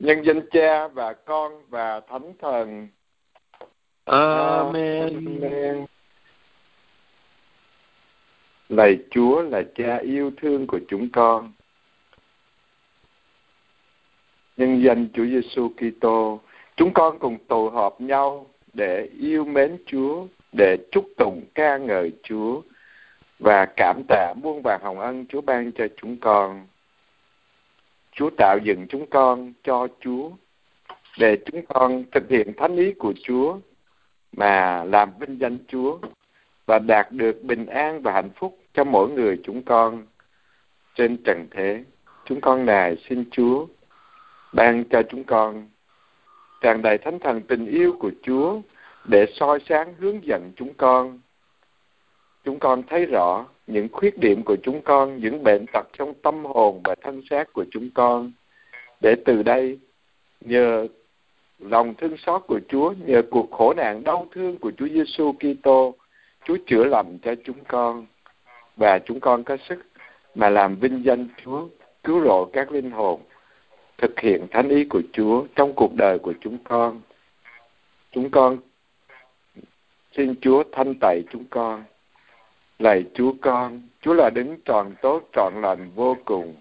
nhân danh cha và con và thánh thần. Amen, amen. lạy chúa là cha yêu thương của chúng con. Nhân danh chúa giêsu kitô chúng con cùng tụ họp nhau để yêu mến chúa để chúc tụng ca ngợi chúa và cảm tạ muôn vàng hồng ân chúa ban cho chúng con Chúa tạo dựng chúng con cho Chúa, để chúng con thực hiện thánh ý của Chúa mà làm vinh danh Chúa và đạt được bình an và hạnh phúc cho mỗi người chúng con trên trần thế. Chúng con này xin Chúa ban cho chúng con tràn đầy thánh thần tình yêu của Chúa để soi sáng hướng dẫn chúng con. Chúng con thấy rõ những khuyết điểm của chúng con, những bệnh tật trong tâm hồn và thân xác của chúng con. Để từ đây, nhờ lòng thương xót của Chúa, nhờ cuộc khổ nạn đau thương của Chúa Giêsu Kitô, Chúa chữa lành cho chúng con và chúng con có sức mà làm vinh danh Chúa, cứu rỗi các linh hồn, thực hiện thánh ý của Chúa trong cuộc đời của chúng con. Chúng con xin Chúa thanh tẩy chúng con Lạy Chúa con, Chúa là đứng tròn tốt, trọn lành vô cùng.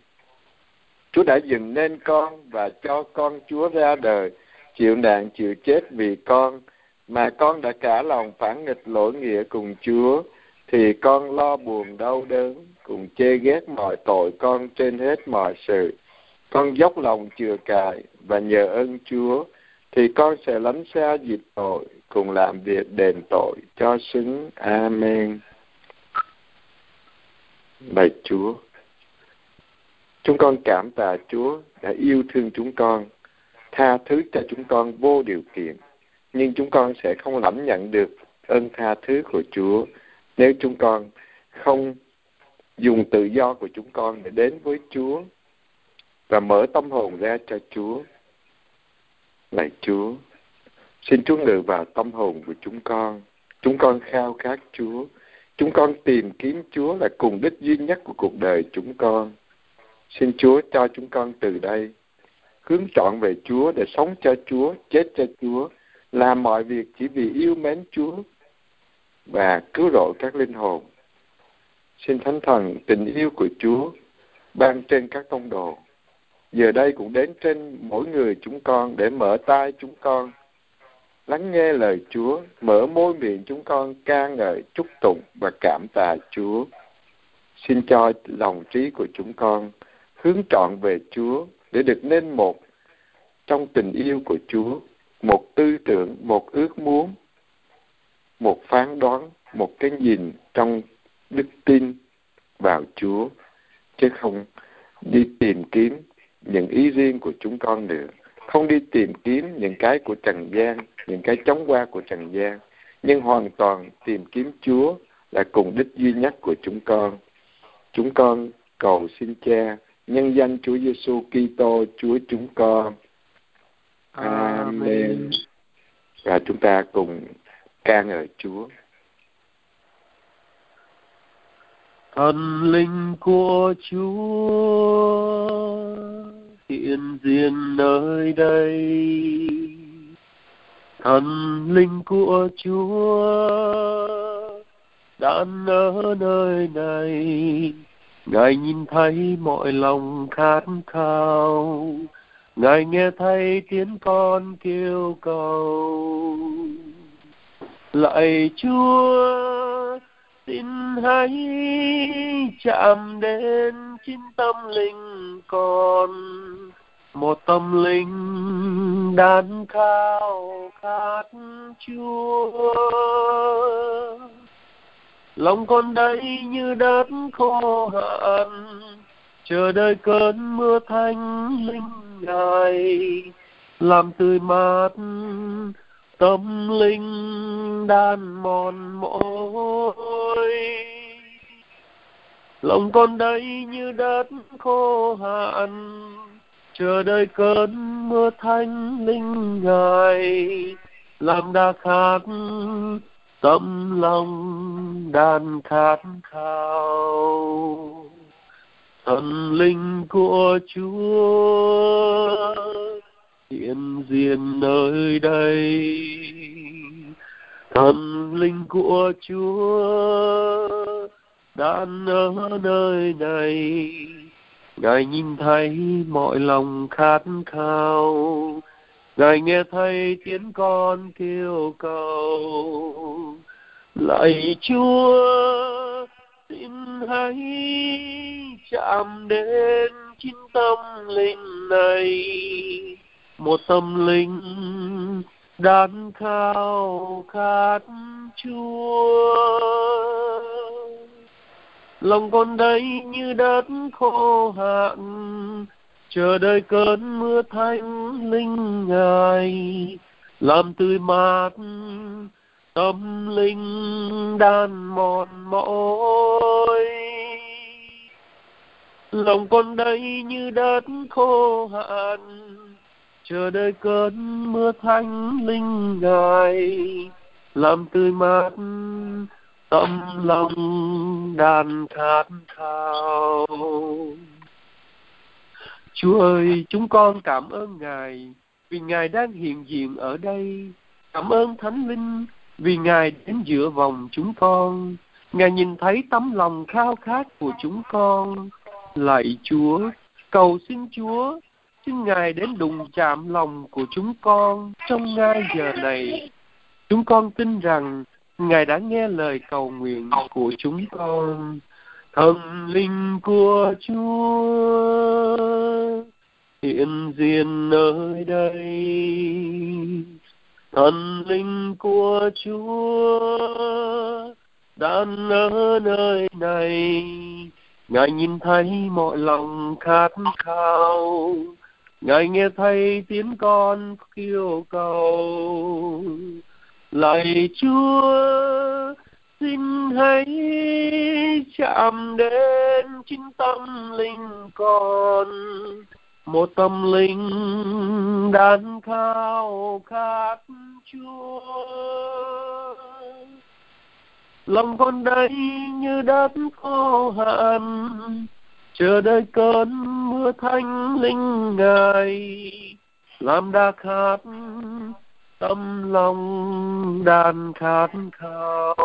Chúa đã dựng nên con và cho con Chúa ra đời, chịu nạn chịu chết vì con, mà con đã cả lòng phản nghịch lỗi nghĩa cùng Chúa, thì con lo buồn đau đớn, cùng chê ghét mọi tội con trên hết mọi sự. Con dốc lòng chừa cài và nhờ ơn Chúa, thì con sẽ lánh xa dịp tội, cùng làm việc đền tội cho xứng. Amen. Lạy Chúa, chúng con cảm tạ Chúa đã yêu thương chúng con, tha thứ cho chúng con vô điều kiện, nhưng chúng con sẽ không lãnh nhận được ơn tha thứ của Chúa nếu chúng con không dùng tự do của chúng con để đến với Chúa và mở tâm hồn ra cho Chúa. Lạy Chúa, xin Chúa ngự vào tâm hồn của chúng con. Chúng con khao khát Chúa Chúng con tìm kiếm Chúa là cùng đích duy nhất của cuộc đời chúng con. Xin Chúa cho chúng con từ đây hướng chọn về Chúa để sống cho Chúa, chết cho Chúa, làm mọi việc chỉ vì yêu mến Chúa và cứu rỗi các linh hồn. Xin Thánh Thần tình yêu của Chúa ban trên các tông đồ. Giờ đây cũng đến trên mỗi người chúng con để mở tay chúng con lắng nghe lời Chúa, mở môi miệng chúng con ca ngợi, chúc tụng và cảm tạ Chúa. Xin cho lòng trí của chúng con hướng trọn về Chúa để được nên một trong tình yêu của Chúa, một tư tưởng, một ước muốn, một phán đoán, một cái nhìn trong đức tin vào Chúa, chứ không đi tìm kiếm những ý riêng của chúng con nữa không đi tìm kiếm những cái của trần gian những cái chống qua của trần gian nhưng hoàn toàn tìm kiếm chúa là cùng đích duy nhất của chúng con. Chúng con cầu xin cha nhân danh chúa giêsu kitô chúa chúng con. Amen. Và chúng ta cùng ca ngợi chúa. Thần linh của chúa hiện diện nơi đây thần linh của chúa đang ở nơi này. Ngài nhìn thấy mọi lòng khát khao. Ngài nghe thấy tiếng con kêu cầu. Lạy chúa, xin hãy chạm đến chính tâm linh con một tâm linh đan khao khát chúa. Lòng con đây như đất khô hạn, chờ đợi cơn mưa thanh linh ngài làm tươi mát tâm linh đan mòn mỏi lòng con đây như đất khô hạn chờ đợi cơn mưa thanh linh ngài làm đa khát tâm lòng đàn khát khao. Thần linh của chúa, hiện diện nơi đây. Thần linh của chúa đang ở nơi này ngài nhìn thấy mọi lòng khát khao. Ngài nghe thấy tiếng con kêu cầu. Lạy chúa, xin hãy chạm đến chính tâm linh này. Một tâm linh đan khao khát chúa lòng con đây như đất khô hạn. Chờ đợi cơn mưa thánh linh ngài, làm tươi mát tâm linh đan mòn mỏi. Lòng con đây như đất khô hạn, chờ đợi cơn mưa thánh linh ngài, làm tươi mát tâm lòng đàn khát khao Chúa ơi, chúng con cảm ơn Ngài vì Ngài đang hiện diện ở đây. Cảm ơn Thánh Linh vì Ngài đến giữa vòng chúng con. Ngài nhìn thấy tấm lòng khao khát của chúng con. Lạy Chúa, cầu xin Chúa, xin Ngài đến đụng chạm lòng của chúng con trong ngay giờ này. Chúng con tin rằng Ngài đã nghe lời cầu nguyện của chúng con. Thần linh của Chúa hiện diện nơi đây. Thần linh của Chúa đang ở nơi này. Ngài nhìn thấy mọi lòng khát khao. Ngài nghe thấy tiếng con kêu cầu lạy chúa xin hãy chạm đến chính tâm linh con. Một tâm linh đan khao khát chúa. Lòng con đây như đất khô hạn, chờ đợi cơn mưa thanh linh ngài, làm đa khát tâm lòng đàn khát khao.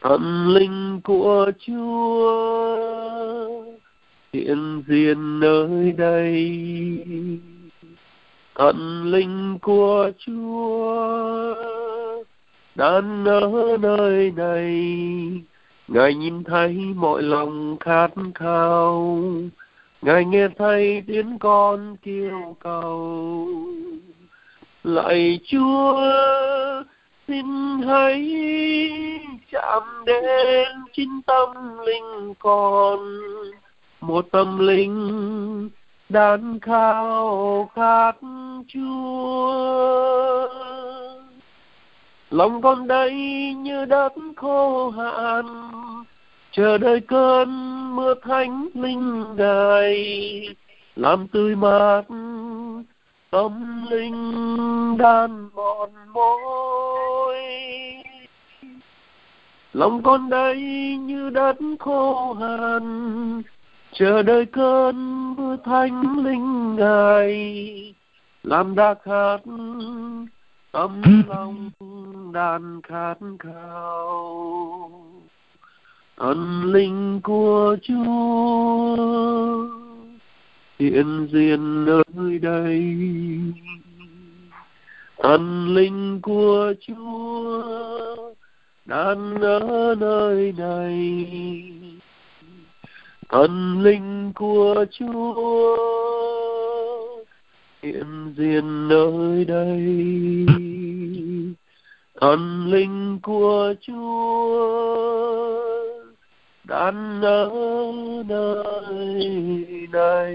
Thần linh của chúa hiện diện nơi đây. Thần linh của chúa đang ở nơi này. Ngài nhìn thấy mọi lòng khát khao. Ngài nghe thấy tiếng con kêu cầu lạy chúa xin hãy chạm đến chính tâm linh con. Một tâm linh đan khao khát chúa. Lòng con đây như đất khô hạn, chờ đợi cơn mưa thánh linh ngài làm tươi mát tâm linh đan mòn môi. Lòng con đây như đất khô hạn chờ đợi cơn mưa thánh linh ngài. Làm đã khát, tâm lòng đàn khát khao. Thần linh của chúa hiện diện nơi đây, thần linh của chúa đang ở nơi này. Thần linh của chúa hiện diện nơi đây. Thần linh của chúa đang ở nơi này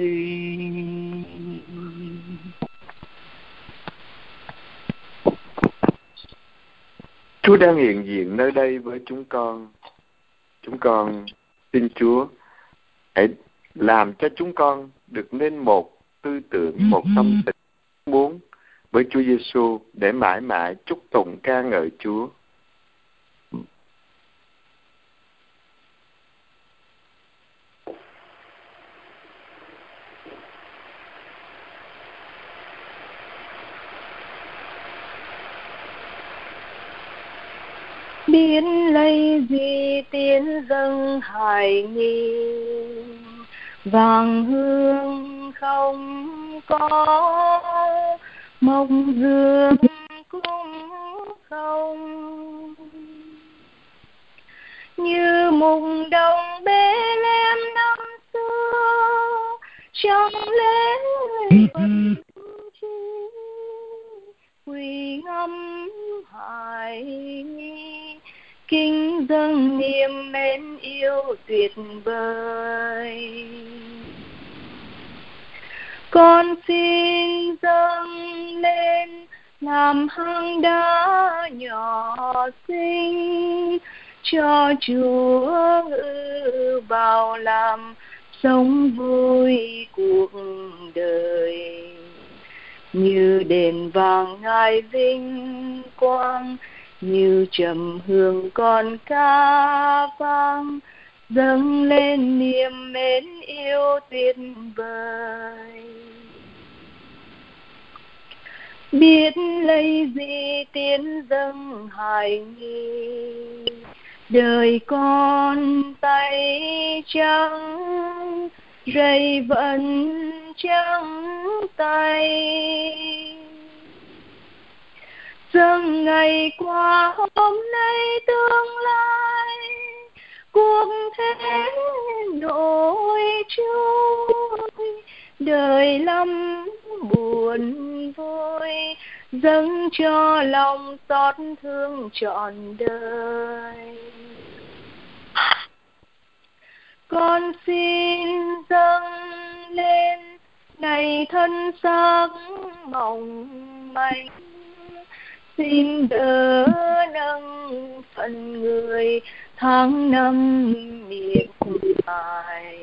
Chúa đang hiện diện nơi đây với chúng con. Chúng con xin Chúa hãy làm cho chúng con được nên một tư tưởng, một tâm tình muốn với Chúa Giêsu để mãi mãi chúc tụng ca ngợi Chúa. Biết lấy gì tiến dâng hải nghi vàng hương không có mộc dương cũng không. Như mùng đông bê lem năm xưa trong lễ phật chi. Quỳ ngâm hải kính dâng niềm mến yêu tuyệt vời. Con xin dâng lên làm hang đá nhỏ xinh cho Chúa ngự vào làm sống vui cuộc đời. Như đền vàng ngài vinh quang như trầm hương con ca vang, dâng lên niềm mến yêu tuyệt vời. Biết lấy gì tiến dâng hài nghi, đời con tay trắng rầy vẫn trắng tay dâng ngày qua, hôm nay tương lai, cuộc thế nổi trôi. Đời lắm buồn vui, dâng cho lòng xót thương trọn đời. Con xin dâng lên này thân xác mỏng manh xin đỡ nâng phần người tháng năm miệt mài.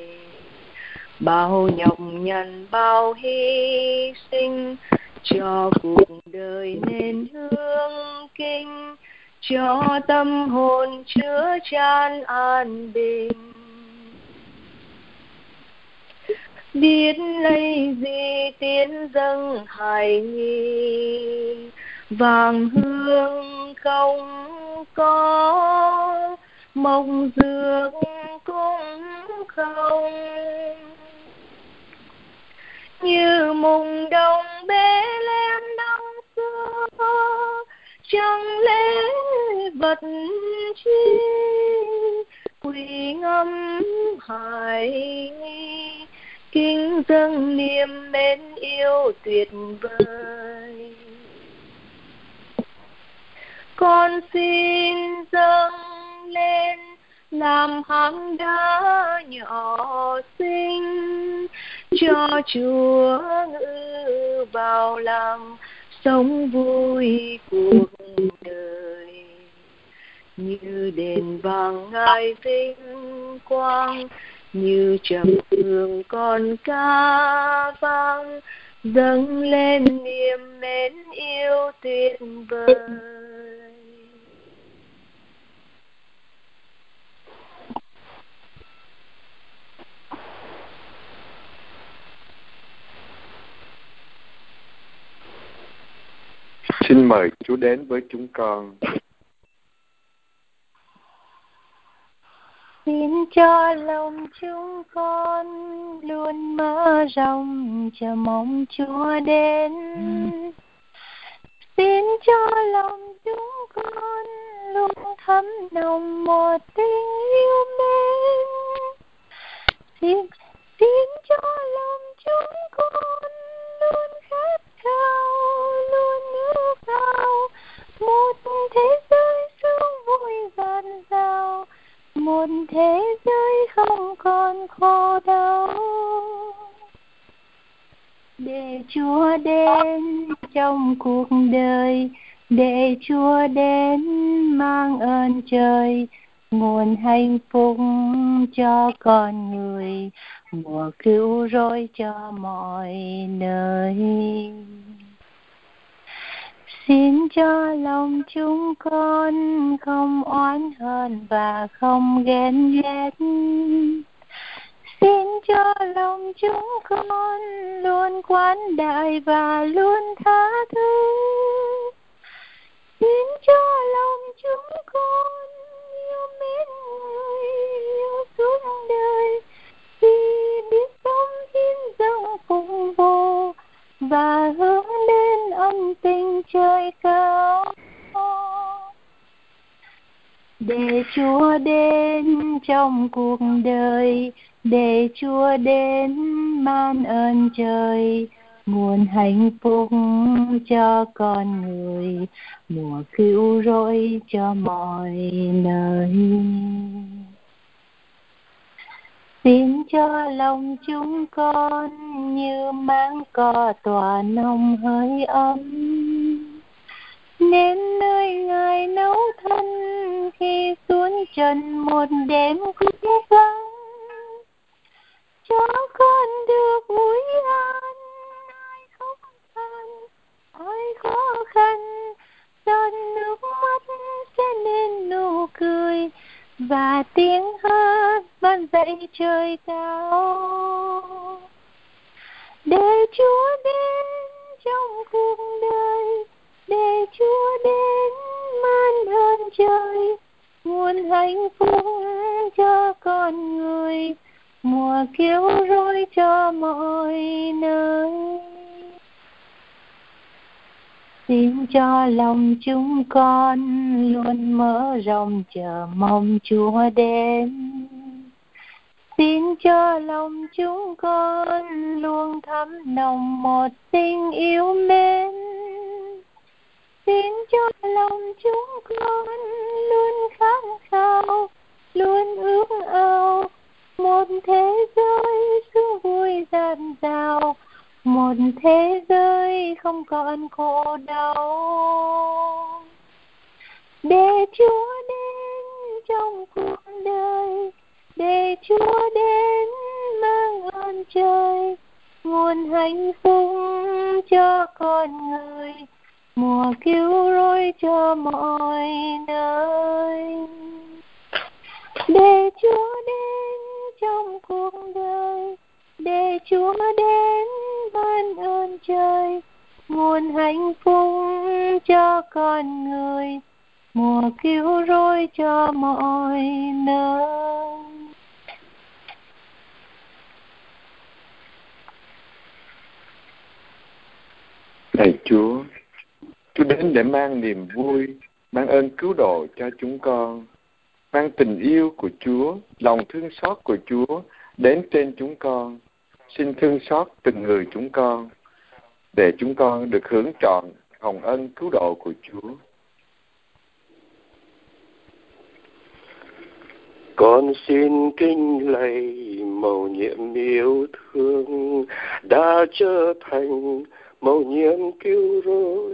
Bao nhọc nhằn, bao hy sinh cho cuộc đời nên hương kinh, cho tâm hồn chứa chan an bình. Biết lấy gì tiến dâng hài nhi? Vàng hương không có, mộng dược cũng không. Như mùng đông bê lem năm xưa chẳng lẽ vật chi? Quỳ ngâm hải kinh dâng niềm mến yêu tuyệt vời con xin dâng lên, làm hang đá nhỏ xinh. Cho Chúa ngự vào làm sống vui cuộc đời. Như đền vàng ngài vinh quang, như trầm hương con ca vang. Dâng lên niềm mến yêu tuyệt vời. Xin mời Chúa đến với chúng con. Xin cho lòng chúng con luôn mở rộng chờ mong Chúa đến. Xin cho lòng chúng con luôn thấm nồng một tình yêu mến. Xin, xin cho lòng Chúa đến trong cuộc đời, để Chúa đến mang ơn trời nguồn hạnh phúc cho con người, mùa cứu rỗi cho mọi nơi Xin cho lòng chúng con không oán hờn và không ghen ghét xin cho lòng chúng con luôn quan đại và luôn tha thứ. Xin cho lòng chúng con yêu mến người yêu suốt đời. Vì biết sống hiến dâng phụng vô và hướng đến ân tình trời cao. Để Chúa đến trong cuộc đời để Chúa đến ban ơn trời nguồn hạnh phúc cho con người, mùa cứu rỗi cho mọi nơi xin cho lòng chúng con như máng cỏ tỏa nồng hơi ấm nên nơi ngài nấu thân khi xuống trần một đêm khuya. vắng cho con được vui an, ai không than ai khó khăn giọt nước mắt sẽ nên nụ cười, và tiếng hát vang dậy trời cao. Để Chúa đến trong cuộc đời, để Chúa đến man ơn trời, nguồn hạnh phúc cho con người mùa cứu rỗi cho mọi nơi. Xin cho lòng chúng con luôn mở rộng chờ mong Chúa đến. Xin cho lòng chúng con luôn thắm nồng một tình yêu mến. Xin cho lòng chúng con luôn khát khao, luôn ước ao một thế giới sương vui dạt dào, một thế giới không còn khổ đau. Để Chúa đến trong cuộc đời, để Chúa đến mang ơn trời, nguồn hạnh phúc cho con người, mùa cứu rỗi cho mọi nơi. Để Chúa đến trong cuộc đời để Chúa đến ban ơn trời. Nguồn hạnh phúc cho con người mùa cứu rỗi cho mọi nơi. Lạy Chúa, Chúa đến để mang niềm vui, mang ơn cứu độ cho chúng con, mang tình yêu của Chúa, lòng thương xót của Chúa đến trên chúng con. Xin thương xót từng người chúng con, để chúng con được hưởng trọn hồng ân cứu độ của Chúa. Con xin kinh lạy mầu nhiệm yêu thương đã trở thành mầu nhiệm cứu rỗi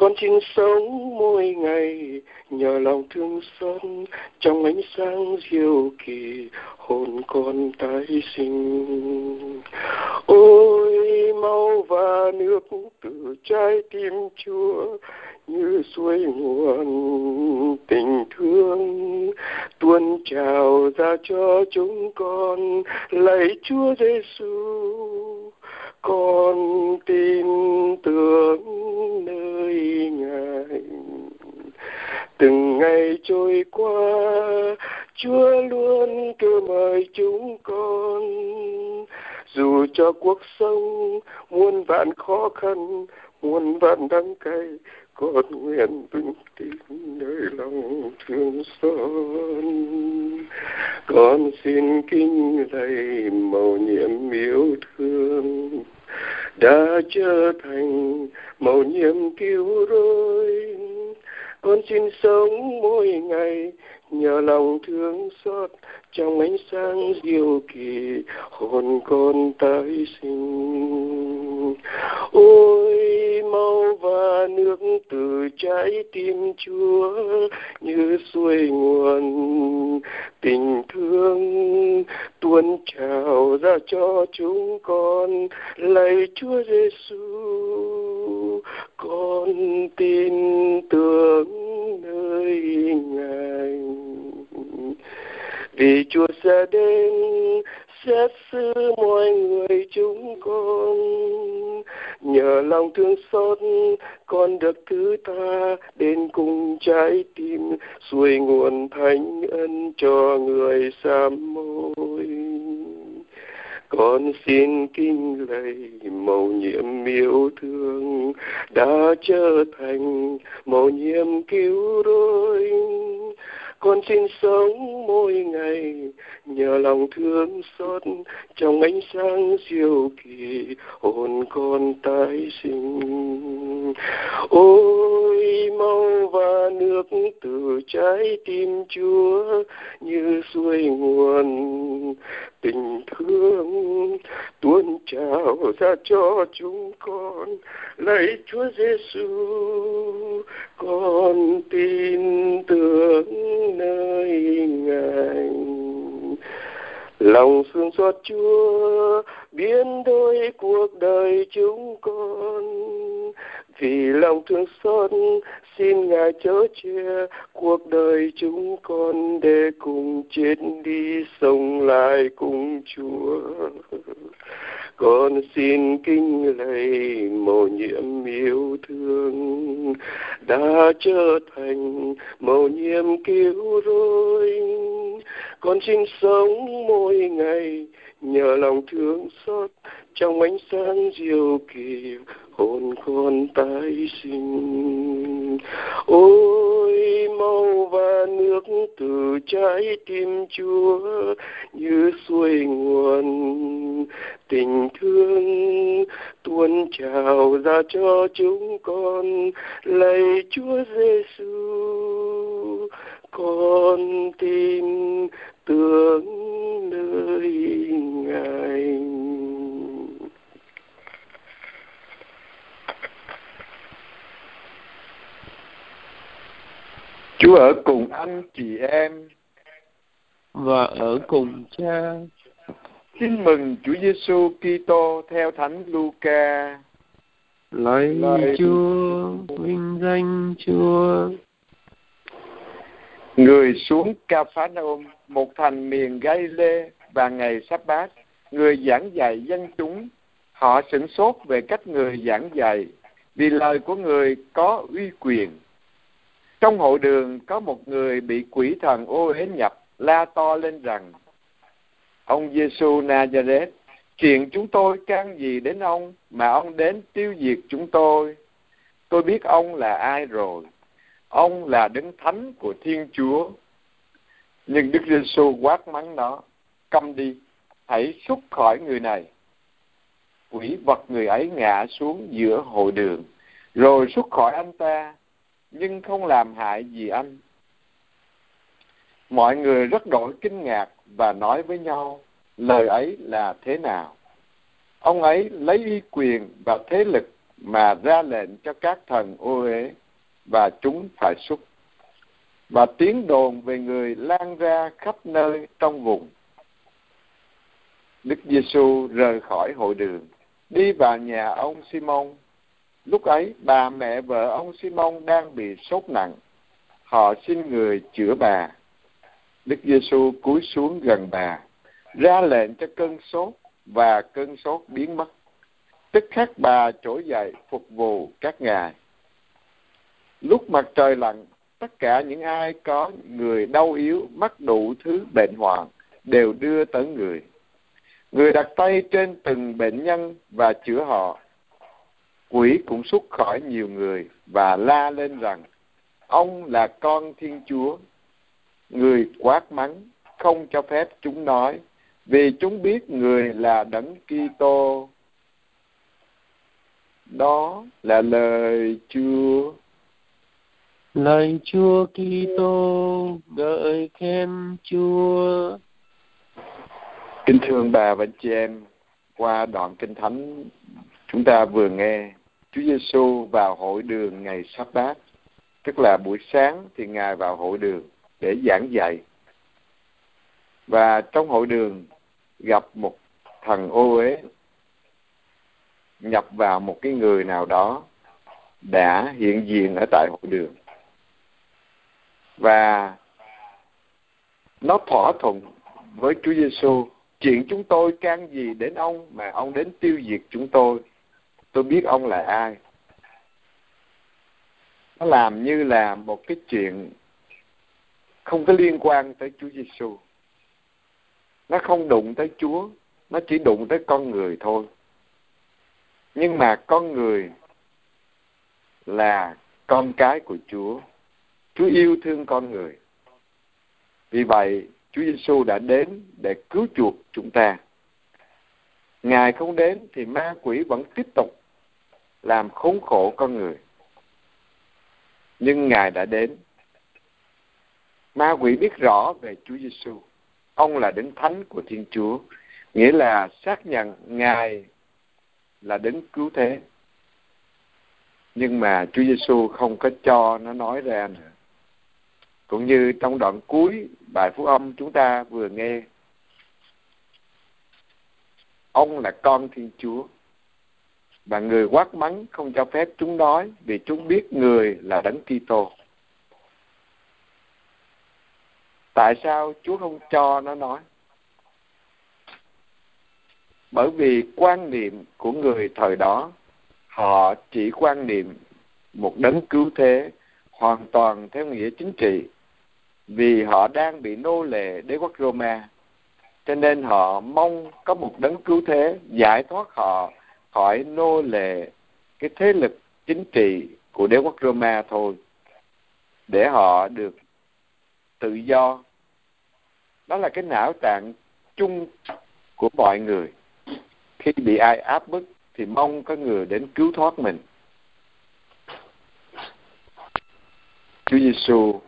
con chiến sống mỗi ngày, nhờ lòng thương xót trong ánh sáng diệu kỳ, hồn con tái sinh. Ôi máu và nước từ trái tim chúa như suối nguồn tình thương. Tuôn trào ra cho chúng con, lạy chúa giêsu. Con tin tưởng nơi ngài. Từng ngày trôi qua chúa luôn kêu mời chúng con. Dù cho cuộc sống muôn vạn khó khăn, muôn vạn đắng cay, con nguyện vững tin nơi lòng thương xót. Con xin kính lạy màu nhiệm yêu thương, đã trở thành màu nhiệm cứu rỗi. Con xin sống mỗi ngày nhờ lòng thương xót trong ánh sáng diệu kỳ hồn con tái sinh. Ôi, máu và nước từ trái tim chúa như suối nguồn. Tình thương tuôn trào ra cho chúng con. Lạy chúa giêsu con tin tưởng nơi ngài vì Chúa sẽ đến xét xử mọi người chúng con. Nhờ lòng thương xót, con được thứ tha đến cùng trái tim xuôi nguồn thánh ân cho người sám hối con xin kinh lạy mầu nhiệm yêu thương đã trở thành mầu nhiệm cứu rỗi con xin sống mỗi ngày, nhờ lòng thương xót trong ánh sáng siêu kỳ, hồn con tái sinh. Ôi mau và nước từ trái tim chúa như suối nguồn, tình thương tuôn trào ra cho chúng con. Lạy Chúa Giêsu con tin tưởng nơi ngài lòng thương xót Chúa biến đổi cuộc đời chúng con. Vì lòng thương xót, xin ngài chớ che cuộc đời chúng con để cùng chết đi, sống lại cùng chúa. Con xin kinh lạy mầu nhiệm yêu thương đã trở thành mầu nhiệm cứu rỗi. Con xin sống mỗi ngày nhờ lòng thương xót trong ánh sáng diệu kỳ hồn con tái sinh. Ôi mau và nước từ trái tim chúa như suối nguồn. Tình thương tuôn trào ra cho chúng con. Lạy chúa giêsu con tin tưởng nơi ngài. Chúa ở cùng anh chị em và ở cùng cha. Tin mừng Chúa Giêsu Kitô theo Thánh Luca. Lạy Chúa, vinh danh Chúa. Người xuống Capharnaum, một thành miền Galilee và ngày sắp bát, người giảng dạy dân chúng. Họ sửng sốt về cách người giảng dạy, vì lời của người có uy quyền trong hội đường có một người bị quỷ thần ô uế nhập, la to lên rằng, Ông Giêsu Nazareth, chuyện chúng tôi can gì đến ông mà ông đến tiêu diệt chúng tôi? Tôi biết ông là ai rồi. Ông là đấng thánh của Thiên Chúa. Nhưng Đức Giêsu quát mắng nó, câm đi, hãy xuất khỏi người này. Quỷ vật người ấy ngã xuống giữa hội đường, rồi xuất khỏi anh ta nhưng không làm hại gì anh. Mọi người rất đổi kinh ngạc và nói với nhau lời ấy là thế nào. Ông ấy lấy uy quyền và thế lực mà ra lệnh cho các thần ô uế và chúng phải xuất. Và tiếng đồn về người lan ra khắp nơi trong vùng. Đức Giêsu rời khỏi hội đường, đi vào nhà ông Simon Lúc ấy, bà mẹ vợ ông Simon đang bị sốt nặng. Họ xin người chữa bà. Đức Giêsu cúi xuống gần bà, ra lệnh cho cơn sốt và cơn sốt biến mất. Tức khắc bà trỗi dậy phục vụ các ngài. Lúc mặt trời lặn, tất cả những ai có người đau yếu mắc đủ thứ bệnh hoạn đều đưa tới người. Người đặt tay trên từng bệnh nhân và chữa họ quỷ cũng xuất khỏi nhiều người và la lên rằng ông là con thiên chúa. Người quát mắng không cho phép chúng nói vì chúng biết người là đấng Kitô. Đó là lời Chúa. Lời Chúa Kitô ngợi khen Chúa. Kính thưa bà và chị em qua đoạn kinh thánh chúng ta vừa nghe Chúa Giêsu vào hội đường ngày sắp bát tức là buổi sáng thì ngài vào hội đường để giảng dạy. Và trong hội đường gặp một thằng ô uế, nhập vào một cái người nào đó đã hiện diện ở tại hội đường. Và nó thỏa thuận với Chúa Giêsu chuyện chúng tôi can gì đến ông mà ông đến tiêu diệt chúng tôi? Tôi biết ông là ai. Nó làm như là một cái chuyện không có liên quan tới Chúa Giêsu nó không đụng tới Chúa, nó chỉ đụng tới con người thôi. Nhưng mà con người là con cái của Chúa. Chúa yêu thương con người. Vì vậy, Chúa Giêsu đã đến để cứu chuộc chúng ta. Ngài không đến thì ma quỷ vẫn tiếp tục làm khốn khổ con người. Nhưng Ngài đã đến. Ma quỷ biết rõ về Chúa Giêsu ông là đấng thánh của Thiên Chúa, nghĩa là xác nhận ngài là đấng cứu thế. Nhưng mà Chúa Giêsu không có cho nó nói ra nữa. Cũng như trong đoạn cuối bài phúc âm chúng ta vừa nghe, ông là con Thiên Chúa và người quát mắng không cho phép chúng nói vì chúng biết người là đấng Kitô. Tại sao Chúa không cho nó nói? Bởi vì quan niệm của người thời đó, họ chỉ quan niệm một đấng cứu thế hoàn toàn theo nghĩa chính trị vì họ đang bị nô lệ đế quốc Roma. Cho nên họ mong có một đấng cứu thế giải thoát họ khỏi nô lệ cái thế lực chính trị của đế quốc Roma thôi, để họ được tự do. Đó là cái não trạng chung của mọi người. Khi bị ai áp bức thì mong có người đến cứu thoát mình. Chúa Giêsu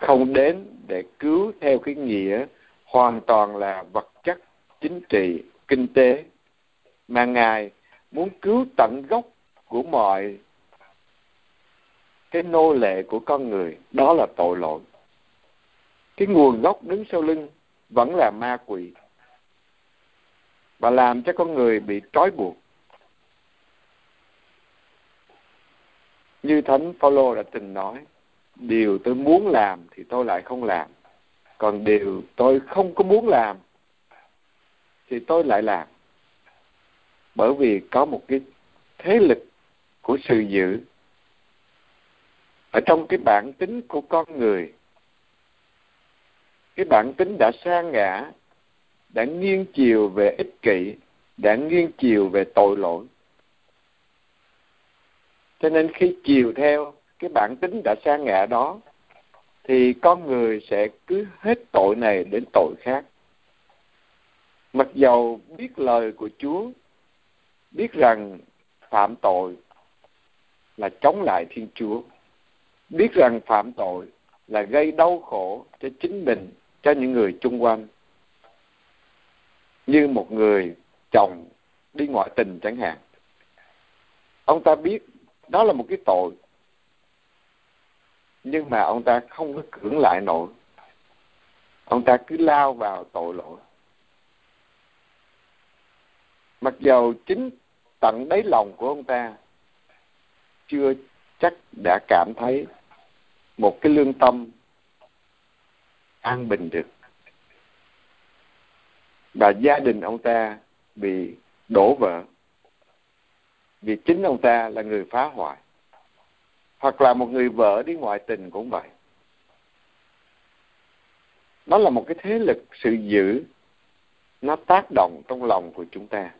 không đến để cứu theo cái nghĩa hoàn toàn là vật chất, chính trị, kinh tế mà ngài muốn cứu tận gốc của mọi cái nô lệ của con người, đó là tội lỗi. Cái nguồn gốc đứng sau lưng vẫn là ma quỷ và làm cho con người bị trói buộc. Như thánh Phaolô đã từng nói, điều tôi muốn làm thì tôi lại không làm, còn điều tôi không có muốn làm thì tôi lại làm bởi vì có một cái thế lực của sự dữ ở trong cái bản tính của con người. Cái bản tính đã sa ngã, đã nghiêng chiều về ích kỷ, đã nghiêng chiều về tội lỗi. Cho nên khi chiều theo cái bản tính đã sa ngã đó, thì con người sẽ cứ hết tội này đến tội khác. Mặc dầu biết lời của chúa biết rằng phạm tội là chống lại thiên chúa, biết rằng phạm tội là gây đau khổ cho chính mình, cho những người chung quanh. Như một người chồng đi ngoại tình chẳng hạn. Ông ta biết đó là một cái tội, nhưng mà ông ta không có cưỡng lại nổi. Ông ta cứ lao vào tội lỗi. Mặc dầu chính tận đáy lòng của ông ta, chưa chắc đã cảm thấy một cái lương tâm an bình được. Và gia đình ông ta bị đổ vỡ, vì chính ông ta là người phá hoại, hoặc là một người vợ đi ngoại tình cũng vậy. Đó là một cái thế lực sự dữ nó tác động trong lòng của chúng ta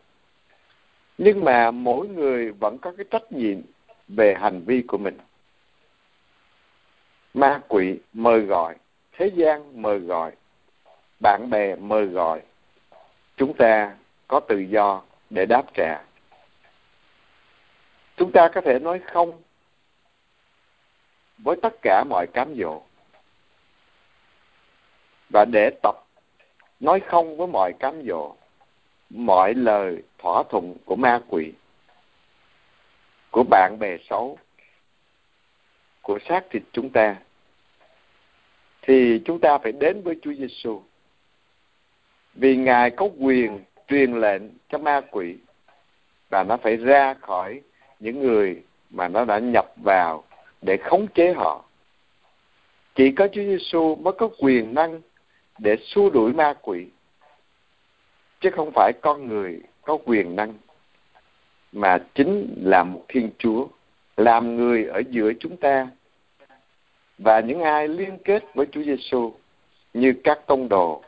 nhưng mà mỗi người vẫn có cái trách nhiệm về hành vi của mình. Ma quỷ mời gọi, thế gian mời gọi, bạn bè mời gọi. Chúng ta có tự do để đáp trả. Chúng ta có thể nói không với tất cả mọi cám dỗ. Và để tập nói không với mọi cám dỗ mọi lời thỏa thuận của ma quỷ, của bạn bè xấu, của xác thịt chúng ta, thì chúng ta phải đến với Chúa Giêsu vì ngài có quyền truyền lệnh cho ma quỷ và nó phải ra khỏi những người mà nó đã nhập vào để khống chế họ. Chỉ có Chúa Giêsu mới có quyền năng để xua đuổi ma quỷ chứ không phải con người có quyền năng mà chính là một thiên chúa làm người ở giữa chúng ta và những ai liên kết với Chúa Giêsu như các tông đồ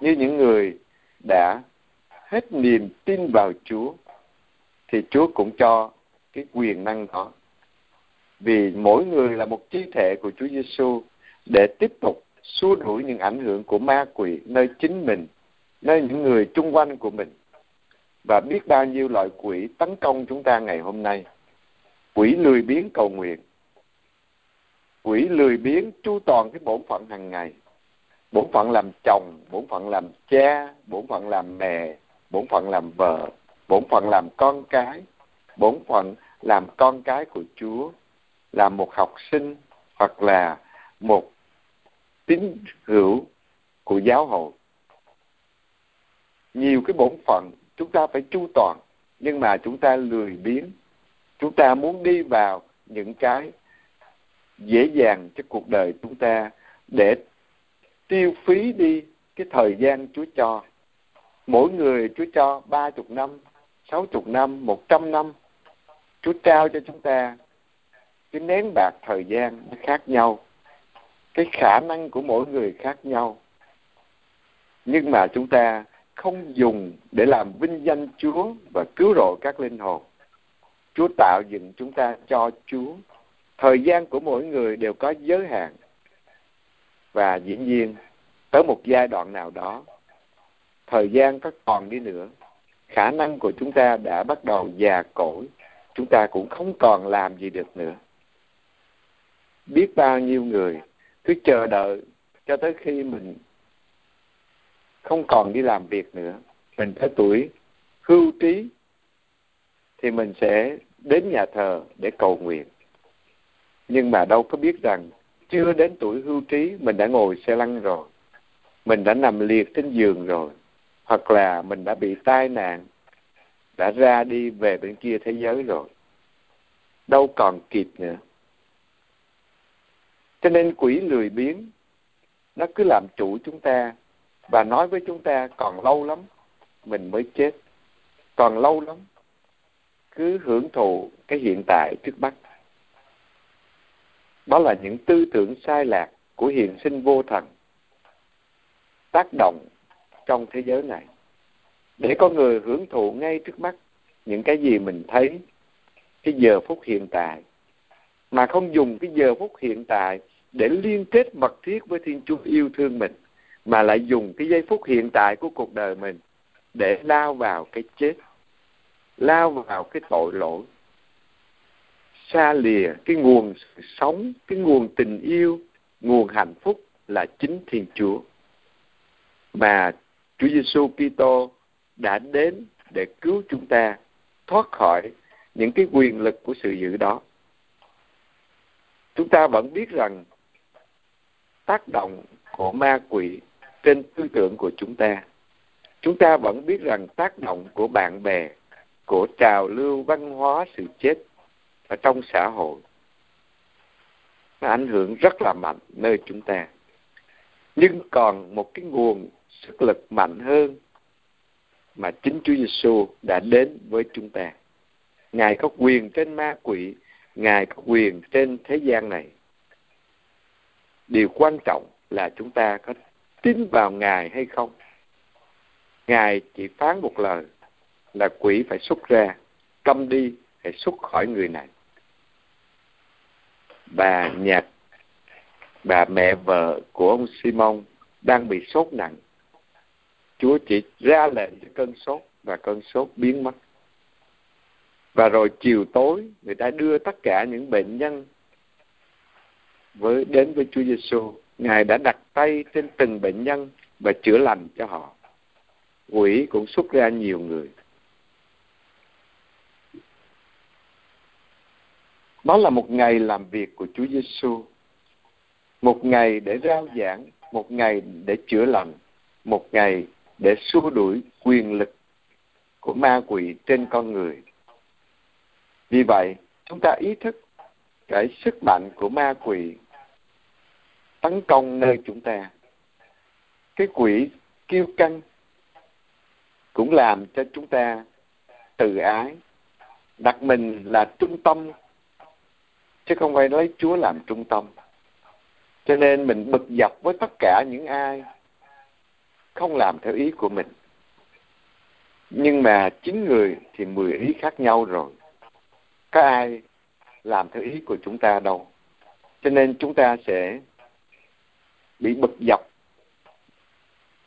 như những người đã hết niềm tin vào Chúa thì Chúa cũng cho cái quyền năng đó. Vì mỗi người là một chi thể của Chúa Giêsu để tiếp tục xua đuổi những ảnh hưởng của ma quỷ nơi chính mình, nơi những người chung quanh của mình. Và biết bao nhiêu loại quỷ tấn công chúng ta ngày hôm nay. Quỷ lười biếng cầu nguyện. Quỷ lười biếng chu toàn cái bổn phận hàng ngày. Bổn phận làm chồng, bổn phận làm cha, bổn phận làm mẹ, bổn phận làm vợ, bổn phận làm con cái, bổn phận làm con cái của Chúa, là một học sinh hoặc là một tín hữu của giáo hội. Nhiều cái bổn phận chúng ta phải chu toàn, nhưng mà chúng ta lười biếng. Chúng ta muốn đi vào những cái dễ dàng cho cuộc đời chúng ta để tiêu phí đi cái thời gian Chúa cho. Mỗi người Chúa cho ba chục năm, sáu chục năm, một trăm năm. Chúa trao cho chúng ta cái nén bạc thời gian nó khác nhau cái khả năng của mỗi người khác nhau nhưng mà chúng ta không dùng để làm vinh danh Chúa và cứu rỗi các linh hồn. Chúa tạo dựng chúng ta cho Chúa. Thời gian của mỗi người đều có giới hạn. Và dĩ nhiên, tới một giai đoạn nào đó, thời gian có còn đi nữa, khả năng của chúng ta đã bắt đầu già cỗi, chúng ta cũng không còn làm gì được nữa biết bao nhiêu người cứ chờ đợi cho tới khi mình không còn đi làm việc nữa. Mình tới tuổi hưu trí thì mình sẽ đến nhà thờ để cầu nguyện. Nhưng mà đâu có biết rằng chưa đến tuổi hưu trí, mình đã ngồi xe lăn rồi. Mình đã nằm liệt trên giường rồi. Hoặc là mình đã bị tai nạn, đã ra đi về bên kia thế giới rồi. Đâu còn kịp nữa. Cho nên quỷ lười biếng, nó cứ làm chủ chúng ta và nói với chúng ta, còn lâu lắm, mình mới chết. Còn lâu lắm, cứ hưởng thụ cái hiện tại trước mắt. Đó là những tư tưởng sai lạc của hiện sinh vô thần, tác động trong thế giới này. Để con người hưởng thụ ngay trước mắt những cái gì mình thấy, cái giờ phút hiện tại. Mà không dùng cái giờ phút hiện tại để liên kết mật thiết với Thiên Chúa yêu thương mình mà lại dùng cái giây phút hiện tại của cuộc đời mình để lao vào cái chết, lao vào cái tội lỗi, xa lìa cái nguồn sống, cái nguồn tình yêu, nguồn hạnh phúc là chính Thiên Chúa. Mà Chúa Giêsu Kitô đã đến để cứu chúng ta thoát khỏi những cái quyền lực của sự dữ đó. Chúng ta vẫn biết rằng tác động của ma quỷ trên tư tưởng của chúng ta. Chúng ta vẫn biết rằng tác động của bạn bè của trào lưu văn hóa sự chết ở trong xã hội nó ảnh hưởng rất là mạnh nơi chúng ta. Nhưng còn một cái nguồn sức lực mạnh hơn mà chính Chúa Giêsu đã đến với chúng ta. Ngài có quyền trên ma quỷ, Ngài có quyền trên thế gian này. Điều quan trọng là chúng ta có tin vào ngài hay không? Ngài chỉ phán một lời là quỷ phải xuất ra câm đi phải xuất khỏi người này. Bà nhạc bà mẹ vợ của ông Simon đang bị sốt nặng. Chúa chỉ ra lệnh cho cơn sốt và cơn sốt biến mất. Và rồi chiều tối người ta đưa tất cả những bệnh nhân với đến với Chúa Giêsu, Ngài đã đặt tay trên từng bệnh nhân và chữa lành cho họ. Quỷ cũng xuất ra nhiều người. Đó là một ngày làm việc của Chúa Giêsu, một ngày để rao giảng, một ngày để chữa lành, một ngày để xua đuổi quyền lực của ma quỷ trên con người. Vì vậy, chúng ta ý thức cái sức mạnh của ma quỷ tấn công nơi chúng ta. Cái quỷ kiêu căng cũng làm cho chúng ta tự ái. Đặt mình là trung tâm, chứ không phải lấy Chúa làm trung tâm. Cho nên mình bực dọc với tất cả những ai không làm theo ý của mình. Nhưng mà chín người thì mười ý khác nhau rồi. Có ai làm theo ý của chúng ta đâu. Cho nên chúng ta sẽ bị bực dọc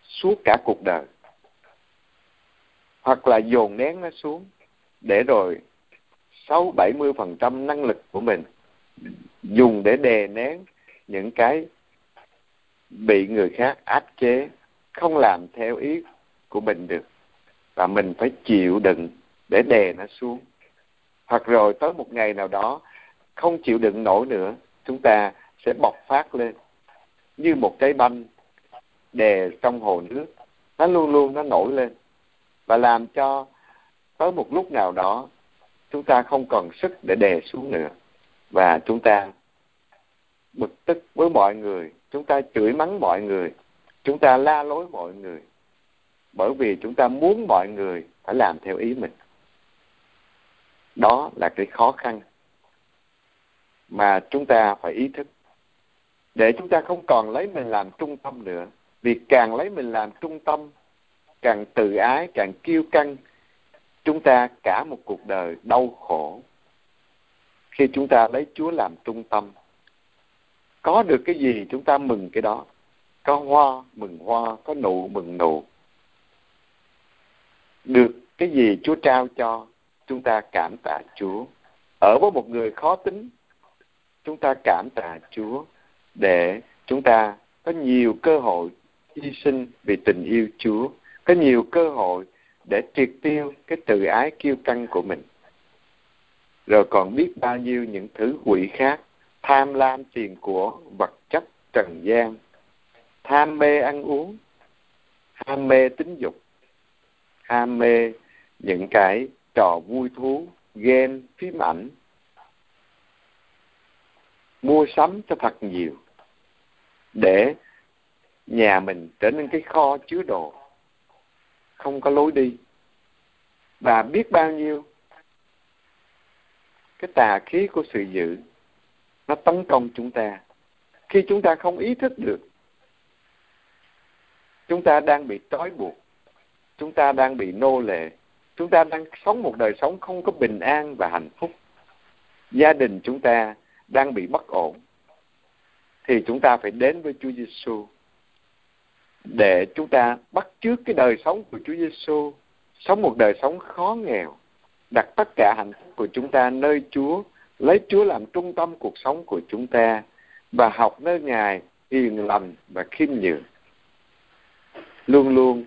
suốt cả cuộc đời. Hoặc là dồn nén nó xuống để rồi sáu bảy mươi phần trăm năng lực của mình dùng để đè nén những cái bị người khác áp chế, không làm theo ý của mình được. Và mình phải chịu đựng để đè nó xuống. Hoặc rồi tới một ngày nào đó không chịu đựng nổi nữa, chúng ta sẽ bộc phát lên như một trái banh đè trong hồ nước. Nó luôn luôn nó nổi lên. Và làm cho tới một lúc nào đó chúng ta không còn sức để đè xuống nữa. Và chúng ta bực tức với mọi người. Chúng ta chửi mắng mọi người. Chúng ta la lối mọi người. Bởi vì chúng ta muốn mọi người phải làm theo ý mình. Đó là cái khó khăn mà chúng ta phải ý thức để chúng ta không còn lấy mình làm trung tâm nữa. Vì càng lấy mình làm trung tâm, càng tự ái, càng kiêu căng, chúng ta cả một cuộc đời đau khổ. Khi chúng ta lấy chúa làm trung tâm, có được cái gì chúng ta mừng cái đó? Có hoa mừng hoa, có nụ mừng nụ. Được cái gì chúa trao cho, chúng ta cảm tạ chúa. Ở với một người khó tính, chúng ta cảm tạ chúa để chúng ta có nhiều cơ hội hy sinh vì tình yêu chúa, có nhiều cơ hội để triệt tiêu cái tự ái kiêu căng của mình. Rồi còn biết bao nhiêu những thứ quỷ khác, tham lam tiền của vật chất trần gian tham mê ăn uống, ham mê tính dục, ham mê những cái trò vui thú, game, phím ảnh mua sắm cho thật nhiều để nhà mình trở nên cái kho chứa đồ, không có lối đi. Và biết bao nhiêu cái tà khí của sự dữ, nó tấn công chúng ta. Khi chúng ta không ý thức được, chúng ta đang bị trói buộc, chúng ta đang bị nô lệ, chúng ta đang sống một đời sống không có bình an và hạnh phúc. Gia đình chúng ta đang bị bất ổn, thì chúng ta phải đến với Chúa Giêsu để chúng ta bắt chước cái đời sống của Chúa Giêsu, sống một đời sống khó nghèo, đặt tất cả hạnh phúc của chúng ta nơi Chúa, lấy Chúa làm trung tâm cuộc sống của chúng ta và học nơi Ngài hiền lành và khiêm nhường. Luôn luôn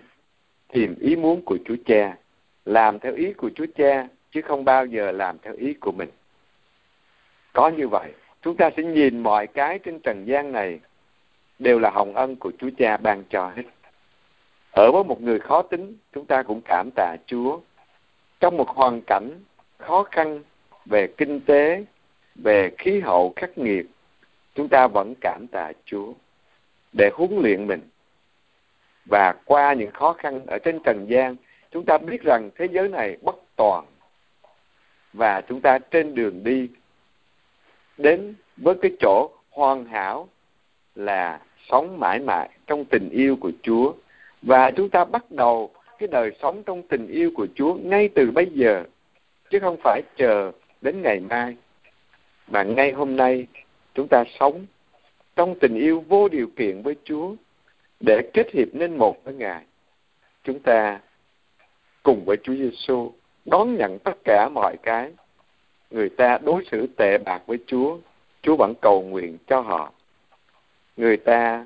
tìm ý muốn của Chúa Cha, làm theo ý của Chúa Cha chứ không bao giờ làm theo ý của mình có như vậy chúng ta sẽ nhìn mọi cái trên trần gian này đều là hồng ân của Chúa Cha ban cho hết. Ở với một người khó tính, chúng ta cũng cảm tạ Chúa. Trong một hoàn cảnh khó khăn về kinh tế, về khí hậu khắc nghiệt, chúng ta vẫn cảm tạ Chúa để huấn luyện mình. Và qua những khó khăn ở trên trần gian, chúng ta biết rằng thế giới này bất toàn và chúng ta trên đường đi đến với cái chỗ hoàn hảo là sống mãi mãi trong tình yêu của Chúa và chúng ta bắt đầu cái đời sống trong tình yêu của Chúa ngay từ bây giờ, chứ không phải chờ đến ngày mai mà ngay hôm nay, chúng ta sống trong tình yêu vô điều kiện với Chúa để kết hiệp nên một với Ngài. Chúng ta cùng với Chúa Giêsu đón nhận tất cả mọi cái người ta đối xử tệ bạc với Chúa, Chúa vẫn cầu nguyện cho họ người ta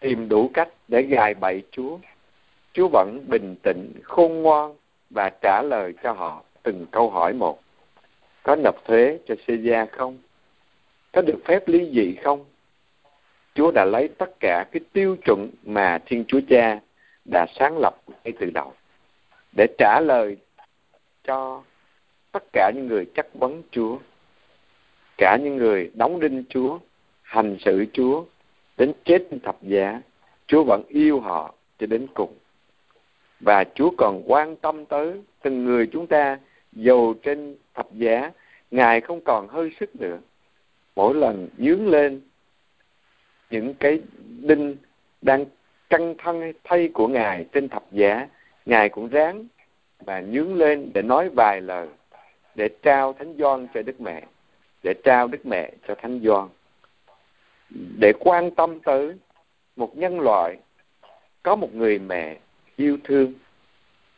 tìm đủ cách để gài bẫy Chúa. Chúa vẫn bình tĩnh, khôn ngoan và trả lời cho họ từng câu hỏi một. Có nộp thuế cho Caesar không? Có được phép ly dị không? Chúa đã lấy tất cả cái tiêu chuẩn mà Thiên Chúa Cha đã sáng lập ngay từ đầu để trả lời cho tất cả những người chất vấn Chúa, cả những người đóng đinh Chúa hành sự Chúa đến chết trên thập giá, Chúa vẫn yêu họ cho đến cùng. Và Chúa còn quan tâm tới từng người chúng ta dầu trên thập giá, Ngài không còn hơi sức nữa. Mỗi lần dướng lên những cái đinh đang căng thân thay của Ngài trên thập giá, ngài cũng ráng và nhướng lên để nói vài lời để trao thánh gioan cho đức mẹ để trao đức mẹ cho thánh gioan, để quan tâm tới một nhân loại có một người mẹ yêu thương.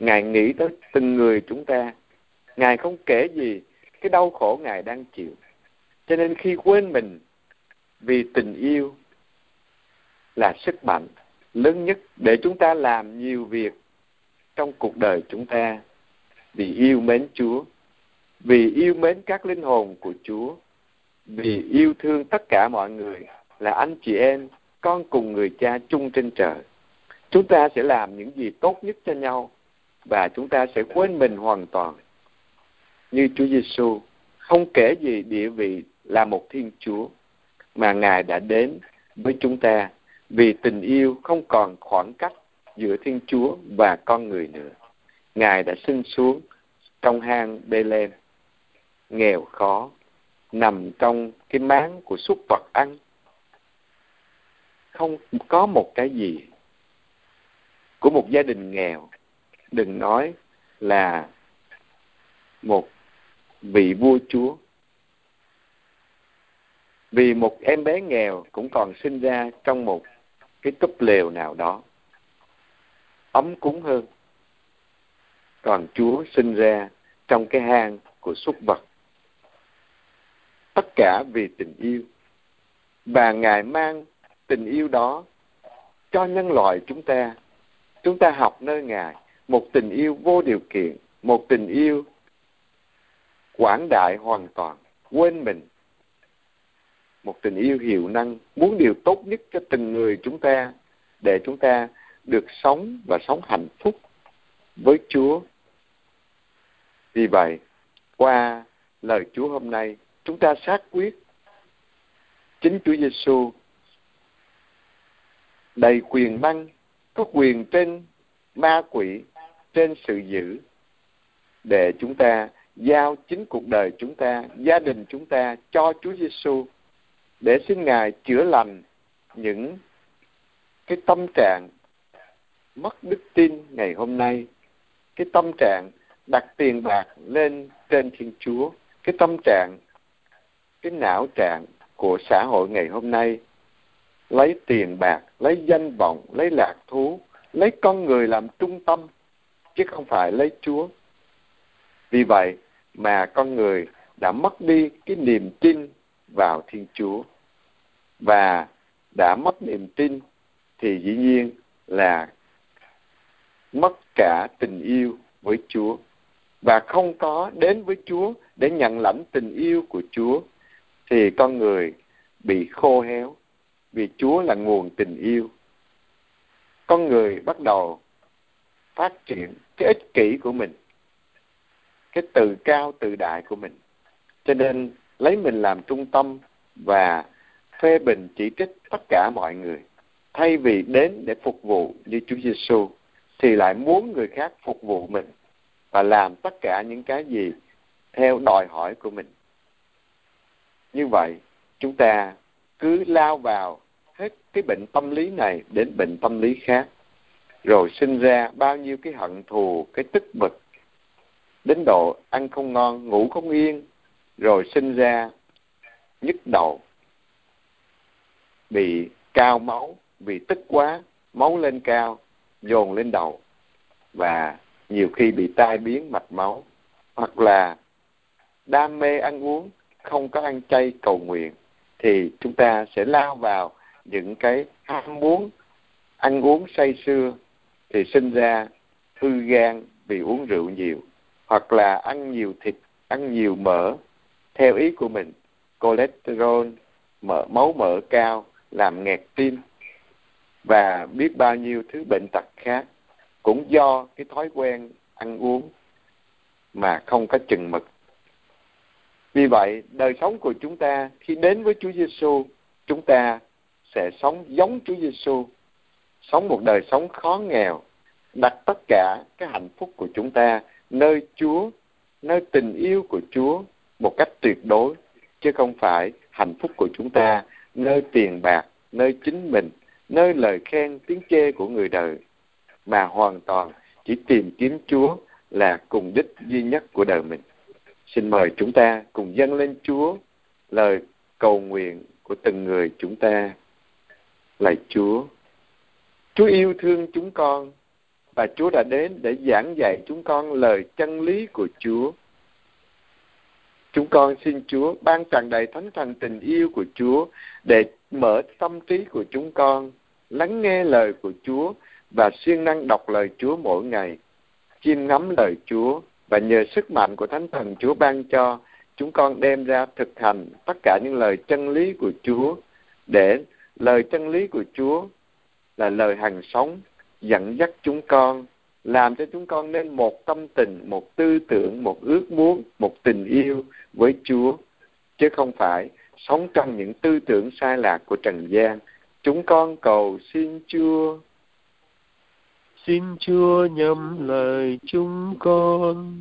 Ngài nghĩ tới từng người chúng ta. Ngài không kể gì cái đau khổ ngài đang chịu. Cho nên khi quên mình vì tình yêu là sức mạnh lớn nhất để chúng ta làm nhiều việc trong cuộc đời chúng ta vì yêu mến Chúa, vì yêu mến các linh hồn của Chúa, vì yêu thương tất cả mọi người là anh chị em, con cùng người cha chung trên trời. Chúng ta sẽ làm những gì tốt nhất cho nhau và chúng ta sẽ quên mình hoàn toàn. Như Chúa Giêsu không kể gì địa vị là một Thiên Chúa mà Ngài đã đến với chúng ta vì tình yêu không còn khoảng cách giữa Thiên Chúa và con người nữa. Ngài đã sinh xuống trong hang Bê-lem, nghèo khó, nằm trong cái máng của súc vật ăn. Không có một cái gì của một gia đình nghèo. Đừng nói là một vị vua chúa. Vì một em bé nghèo cũng còn sinh ra trong một cái túp lều nào đó ấm cúng hơn còn chúa sinh ra trong cái hang của súc vật tất cả vì tình yêu. Và ngài mang tình yêu đó cho nhân loại chúng ta. Chúng ta học nơi ngài một tình yêu vô điều kiện một tình yêu quảng đại hoàn toàn quên mình. Một tình yêu hiệu năng muốn điều tốt nhất cho từng người chúng ta để chúng ta được sống và sống hạnh phúc với Chúa. Vì vậy, qua lời Chúa hôm nay, chúng ta xác quyết. Chính Chúa Giêsu đầy quyền năng, có quyền trên ma quỷ, trên sự dữ để chúng ta giao chính cuộc đời chúng ta, gia đình chúng ta cho Chúa Giêsu để xin Ngài chữa lành những cái tâm trạng mất đức tin ngày hôm nay cái tâm trạng đặt tiền bạc lên trên thiên chúa cái tâm trạng cái não trạng của xã hội ngày hôm nay. Lấy tiền bạc, lấy danh vọng, lấy lạc thú, lấy con người làm trung tâm, chứ không phải lấy chúa. Vì vậy mà con người đã mất đi cái niềm tin vào thiên chúa. Và đã mất niềm tin thì dĩ nhiên là mất cả tình yêu với Chúa. Và không có đến với Chúa để nhận lãnh tình yêu của Chúa thì con người bị khô héo vì Chúa là nguồn tình yêu. Con người bắt đầu phát triển cái ích kỷ của mình, cái tự cao tự đại của mình. Cho nên lấy mình làm trung tâm và phê bình chỉ trích tất cả mọi người thay vì đến để phục vụ như Chúa Giêsu thì lại muốn người khác phục vụ mình và làm tất cả những cái gì theo đòi hỏi của mình. Như vậy, chúng ta cứ lao vào hết cái bệnh tâm lý này đến bệnh tâm lý khác, rồi sinh ra bao nhiêu cái hận thù, cái tức bực, đến độ ăn không ngon, ngủ không yên, rồi sinh ra nhức đầu, bị cao máu, vì tức quá, máu lên cao, dồn lên đầu. Và nhiều khi bị tai biến mạch máu hoặc là đam mê ăn uống không có ăn chay cầu nguyện, thì chúng ta sẽ lao vào những cái ham muốn ăn uống say sưa thì sinh ra hư gan vì uống rượu nhiều, hoặc là ăn nhiều thịt, ăn nhiều mỡ theo ý của mình, cholesterol, mỡ, máu mỡ cao làm nghẹt tim và biết bao nhiêu thứ bệnh tật khác cũng do cái thói quen ăn uống mà không có chừng mực. Vì vậy, đời sống của chúng ta khi đến với Chúa Giêsu, chúng ta sẽ sống giống Chúa Giêsu, sống một đời sống khó nghèo, đặt tất cả cái hạnh phúc của chúng ta nơi Chúa, nơi tình yêu của Chúa một cách tuyệt đối, chứ không phải hạnh phúc của chúng ta nơi tiền bạc, nơi chính mình, nơi lời khen tiếng chê của người đời mà hoàn toàn chỉ tìm kiếm Chúa là cùng đích duy nhất của đời mình. Xin mời chúng ta cùng dâng lên Chúa lời cầu nguyện của từng người chúng ta. Lạy Chúa, Chúa yêu thương chúng con và Chúa đã đến để giảng dạy chúng con lời chân lý của Chúa. Chúng con xin Chúa ban tràn đầy thánh thần tình yêu của Chúa để mở tâm trí của chúng con, lắng nghe lời của Chúa và siêng năng đọc lời Chúa mỗi ngày, chiêm ngắm lời Chúa và nhờ sức mạnh của Thánh Thần Chúa ban cho, chúng con đem ra thực hành tất cả những lời chân lý của Chúa để lời chân lý của Chúa là lời hằng sống dẫn dắt chúng con làm cho chúng con nên một tâm tình một tư tưởng một ước muốn một tình yêu với chúa chứ không phải sống trong những tư tưởng sai lạc của trần gian. Chúng con cầu xin chúa xin chúa nhầm lời chúng con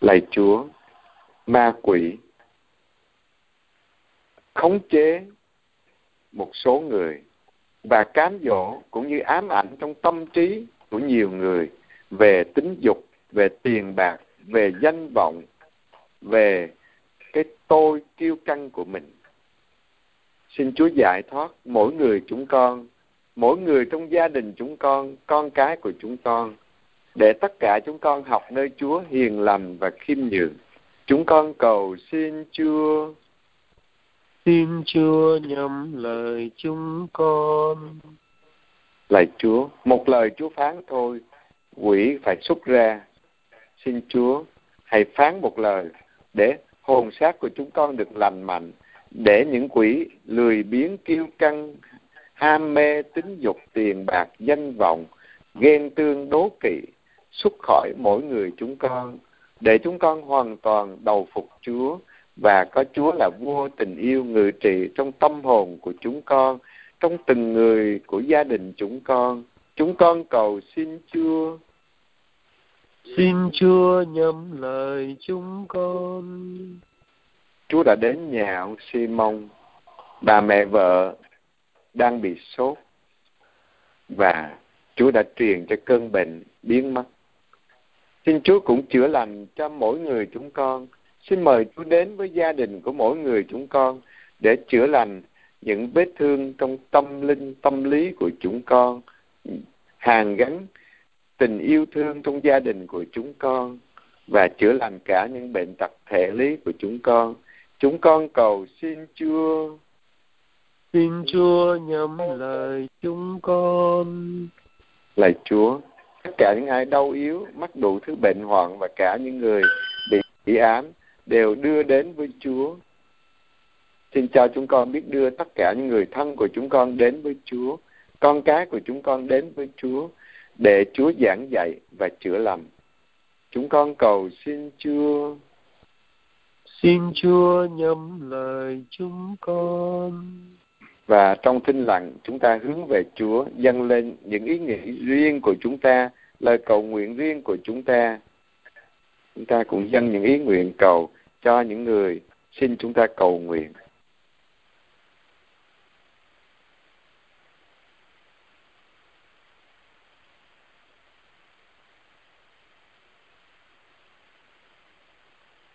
lạy chúa ma quỷ khống chế một số người và cám dỗ cũng như ám ảnh trong tâm trí của nhiều người về tính dục, về tiền bạc, về danh vọng, về cái tôi kiêu căng của mình. Xin Chúa giải thoát mỗi người chúng con, mỗi người trong gia đình chúng con, con cái của chúng con, để tất cả chúng con học nơi Chúa hiền lành và khiêm nhường. Chúng con cầu xin Chúa Xin Chúa nhầm lời chúng con. Lạy Chúa, một lời Chúa phán thôi, quỷ phải xuất ra. Xin Chúa, hãy phán một lời để hồn xác của chúng con được lành mạnh, để những quỷ lười biếng kiêu căng, ham mê tính dục tiền bạc danh vọng, ghen tương đố kỵ xuất khỏi mỗi người chúng con, để chúng con hoàn toàn đầu phục Chúa và có Chúa là vua tình yêu ngự trị trong tâm hồn của chúng con, trong từng người của gia đình chúng con. Chúng con cầu xin Chúa. Xin Chúa nhắm lời chúng con. Chúa đã đến nhà ông Simon, bà mẹ vợ đang bị sốt và Chúa đã truyền cho cơn bệnh biến mất. Xin Chúa cũng chữa lành cho mỗi người chúng con Xin mời Chúa đến với gia đình của mỗi người chúng con để chữa lành những vết thương trong tâm linh, tâm lý của chúng con, hàn gắn tình yêu thương trong gia đình của chúng con và chữa lành cả những bệnh tật thể lý của chúng con. Chúng con cầu xin Chúa. Xin Chúa nhắm lời chúng con. Lạy Chúa, tất cả những ai đau yếu, mắc đủ thứ bệnh hoạn và cả những người bị bị ám đều đưa đến với Chúa. Xin cho chúng con biết đưa tất cả những người thân của chúng con đến với Chúa, con cái của chúng con đến với Chúa, để Chúa giảng dạy và chữa lành. Chúng con cầu xin Chúa. Xin Chúa nhắm lời chúng con. Và trong thinh lặng, chúng ta hướng về Chúa, dâng lên những ý nghĩ riêng của chúng ta, lời cầu nguyện riêng của chúng ta. Chúng ta cũng dâng những ý nguyện cầu cho những người xin chúng ta cầu nguyện.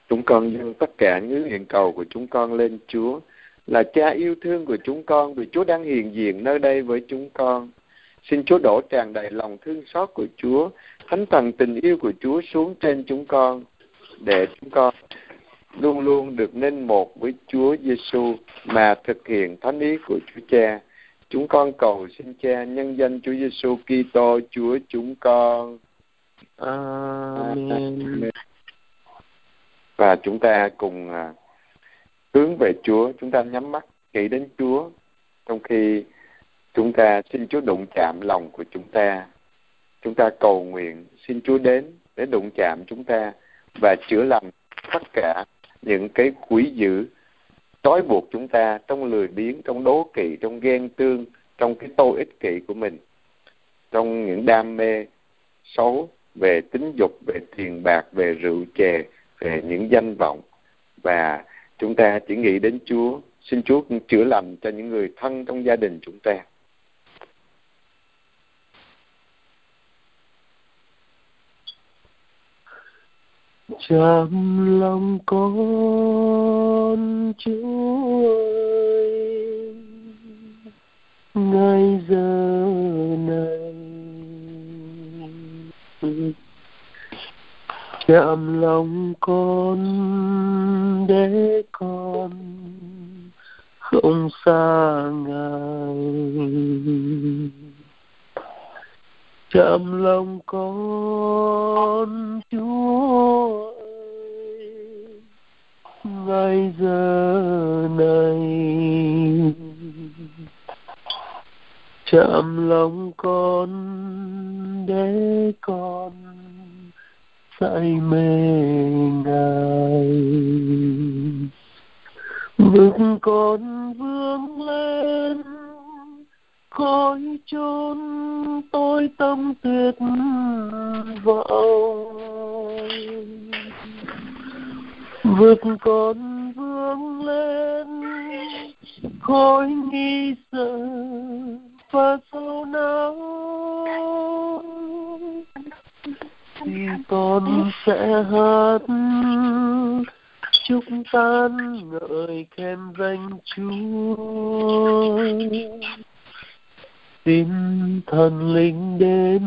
Chúng con dâng tất cả những nguyện cầu của chúng con lên Chúa là cha yêu thương của chúng con vì Chúa đang hiện diện nơi đây với chúng con. Xin Chúa đổ tràn đầy lòng thương xót của Chúa, thánh thần tình yêu của Chúa xuống trên chúng con để chúng con luôn luôn được nên một với Chúa Giêsu mà thực hiện thánh ý của Chúa Cha. Chúng con cầu xin Cha nhân danh Chúa Giêsu Kitô Chúa chúng con. Amen. Và chúng ta cùng à, hướng về Chúa, chúng ta nhắm mắt nghĩ đến Chúa trong khi chúng ta xin Chúa đụng chạm lòng của chúng ta. Chúng ta cầu nguyện xin Chúa đến để đụng chạm chúng ta và chữa lành tất cả những cái quỷ dữ trói buộc chúng ta trong lười biếng trong đố kỵ trong ghen tương trong cái tôi ích kỷ của mình trong những đam mê xấu về tính dục về tiền bạc về rượu chè về những danh vọng và chúng ta chỉ nghĩ đến Chúa, xin Chúa chữa lành cho những người thân trong gia đình chúng ta. Trong lòng con Chúa ơi, ngay giờ này chạm lòng con để con không xa ngài. Chạm lòng con, chúa ơi, ngay giờ này. Chạm lòng con để con say mê ngài vững con vươn lên khói chôn tôi tâm tuyệt vọng. Vượt con vươn lên khói nghi sợ và sâu nào thì con sẽ hát chúc tan ngợi khen danh Chúa. Xin thần linh đến,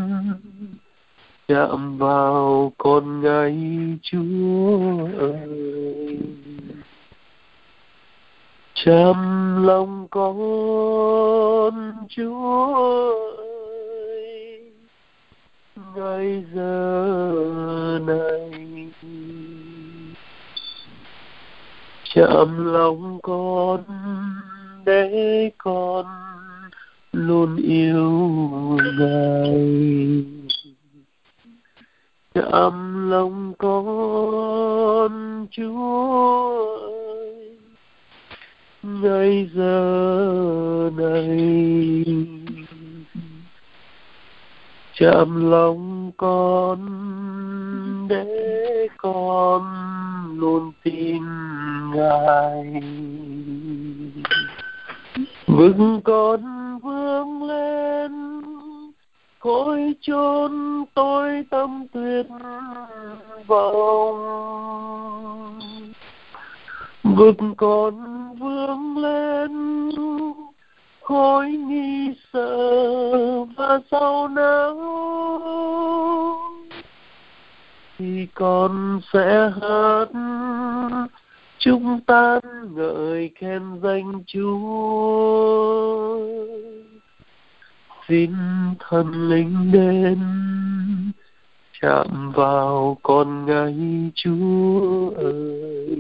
chạm vào con ngay Chúa ơi. Chăm lòng con Chúa ơi ngay giờ này. Chạm lòng con để con luôn yêu ngài. Chạm lòng con, chúa ơi ngay giờ này chạm lòng con để con luôn tin ngài. Vững con vươn lên cõi chốn tôi tâm tuyệt vọng. Vực con vươn lên khói nghi sợ và sau não. Thì con sẽ hát, chúng ta ngợi khen danh Chúa. Xin thần linh đến, chạm vào con ngay Chúa ơi.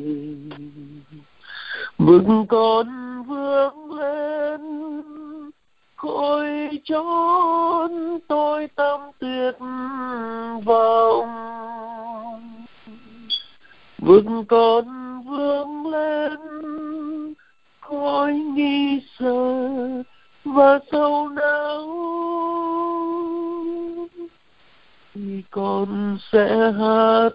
Vững con vương khôi chốn tôi tâm tuyệt vọng. Vững con vươn lên, khói nghi sợ và sâu não thì con sẽ hát,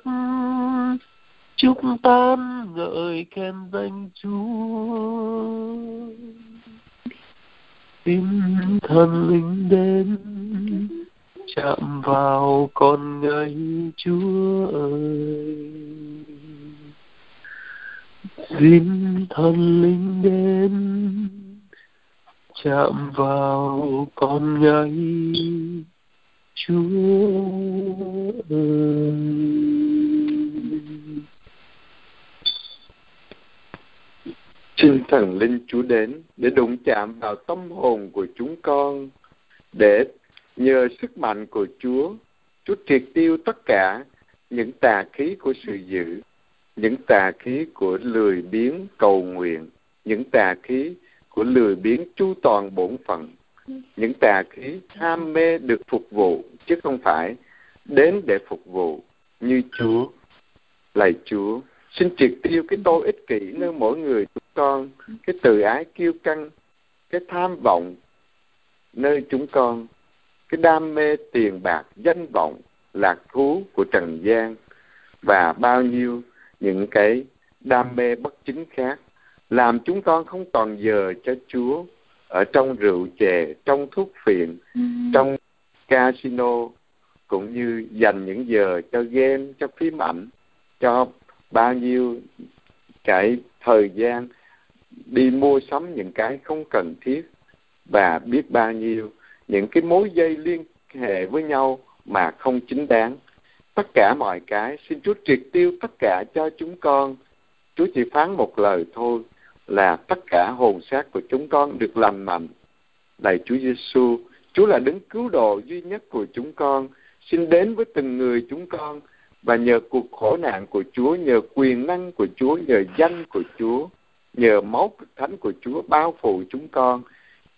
chúc tan ngợi khen danh Chúa xin thần linh đến, chạm vào con ngay Chúa ơi. Xin thần linh đến, chạm vào con ngay Chúa ơi. Xin thần linh Chúa đến để đụng chạm vào tâm hồn của chúng con để nhờ sức mạnh của Chúa, Chúa triệt tiêu tất cả những tà khí của sự dữ, những tà khí của lười biếng cầu nguyện, những tà khí của lười biếng chu toàn bổn phận, những tà khí ham mê được phục vụ chứ không phải đến để phục vụ như Chúa. Lạy Chúa, xin triệt tiêu cái tôi ích kỷ nơi mỗi người con, cái từ ái kiêu căng, cái tham vọng nơi chúng con, cái đam mê tiền bạc, danh vọng, lạc thú của trần gian và bao nhiêu những cái đam mê bất chính khác làm chúng con không còn giờ cho Chúa ở trong rượu chè, trong thuốc phiện, ừ. trong casino cũng như dành những giờ cho game, cho phim ảnh cho bao nhiêu cái thời gian đi mua sắm những cái không cần thiết và biết bao nhiêu, những cái mối dây liên hệ với nhau mà không chính đáng. Tất cả mọi cái, xin Chúa triệt tiêu tất cả cho chúng con. Chúa chỉ phán một lời thôi là tất cả hồn xác của chúng con được lành mạnh lạy Chúa Giêsu, Chúa là đấng cứu độ duy nhất của chúng con. Xin đến với từng người chúng con và nhờ cuộc khổ nạn của Chúa, nhờ quyền năng của Chúa, nhờ danh của Chúa nhờ máu cực thánh của Chúa bao phủ chúng con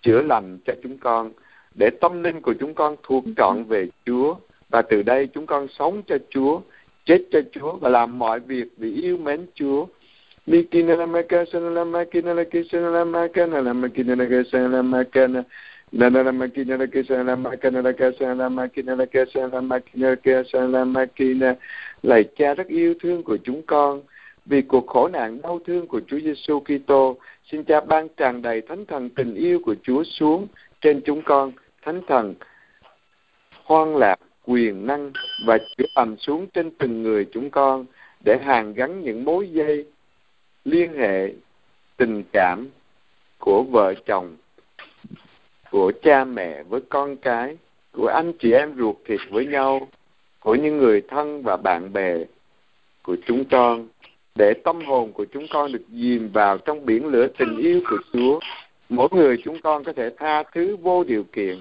chữa lành cho chúng con để tâm linh của chúng con thuộc trọn về Chúa. Và từ đây chúng con sống cho Chúa chết cho Chúa và làm mọi việc vì yêu mến Chúa. Lạy Cha rất yêu thương của chúng con, vì cuộc khổ nạn đau thương của Chúa Giêsu Kitô, xin Cha ban tràn đầy thánh thần tình yêu của Chúa xuống trên chúng con, thánh thần hoan lạc, quyền năng và chữa ầm xuống trên từng người chúng con để hàn gắn những mối dây liên hệ tình cảm của vợ chồng, của cha mẹ với con cái, của anh chị em ruột thịt với nhau, của những người thân và bạn bè của chúng con để tâm hồn của chúng con được dìm vào trong biển lửa tình yêu của Chúa. Mỗi người chúng con có thể tha thứ vô điều kiện,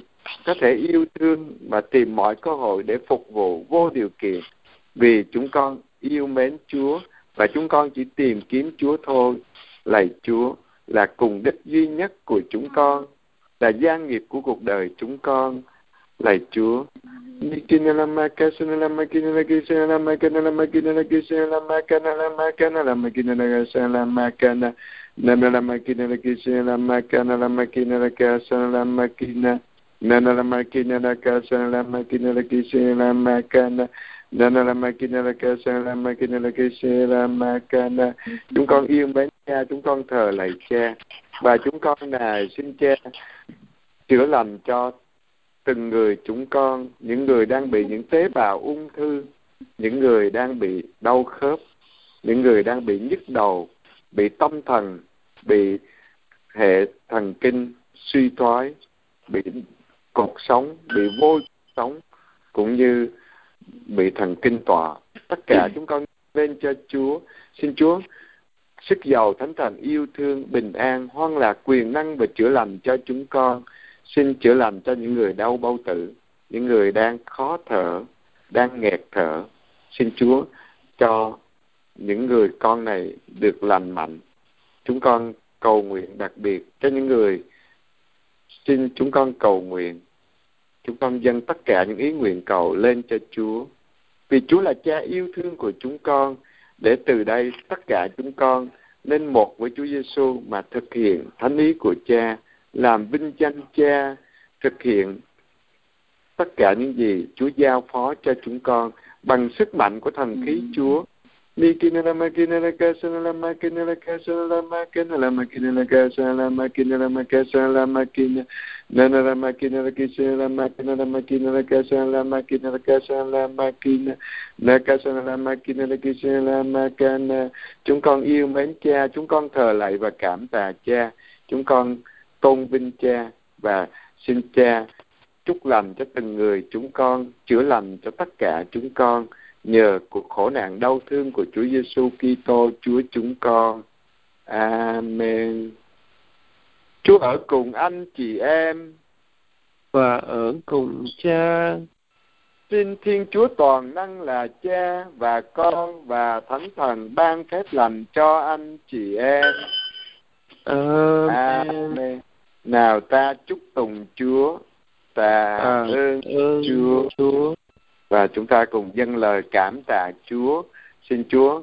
có thể yêu thương và tìm mọi cơ hội để phục vụ vô điều kiện vì chúng con yêu mến Chúa và chúng con chỉ tìm kiếm Chúa thôi. Lạy Chúa là cùng đích duy nhất của chúng con, là gia nghiệp của cuộc đời chúng con. Lạy Chúa, Mikina la makasana la makina la kisana la makana la makina la kisana la makana la makana la makina la kasana la makana Nana la makina la kisana la makana la makina la kasana la makina Nana la makina la kasana la makina la kisana la makana Nana la makina la kasana la makina la kisana la makana Chúng con yêu mến cha, chúng con thờ lạy cha và chúng con là xin cha chữa lành cho từng người chúng con những người đang bị những tế bào ung thư những người đang bị đau khớp những người đang bị nhức đầu bị tâm thần bị hệ thần kinh suy thoái bị cột sống bị vô sống cũng như bị thần kinh tọa. Tất cả chúng con lên cho Chúa xin Chúa sức giàu thánh thần yêu thương bình an hoan lạc quyền năng và chữa lành cho chúng con xin chữa lành cho những người đau bao tử, những người đang khó thở, đang nghẹt thở. Xin chúa cho những người con này được lành mạnh. Chúng con cầu nguyện đặc biệt cho những người, xin chúng con cầu nguyện. Chúng con dâng tất cả những ý nguyện cầu lên cho chúa. Vì chúa là cha yêu thương của chúng con, để từ đây tất cả chúng con nên một với Chúa Giêsu mà thực hiện thánh ý của Cha làm vinh danh cha thực hiện tất cả những gì Chúa giao phó cho chúng con bằng sức mạnh của thần khí Chúa. Chúng con yêu mến cha chúng con thờ lạy và cảm tạ cha chúng con tôn vinh cha và xin cha chúc lành cho từng người chúng con chữa lành cho tất cả chúng con nhờ cuộc khổ nạn đau thương của Chúa Giêsu Kitô Chúa chúng con. Amen. Chúa ở cùng anh chị em và ở cùng cha. Xin Thiên Chúa toàn năng là cha và con và Thánh Thần ban phép lành cho anh chị em. Amen. Amen. Nào ta chúc tùng Chúa, ta À, ơn ơn Chúa Chúa. và chúng ta cùng dâng lời cảm tạ Chúa. Xin Chúa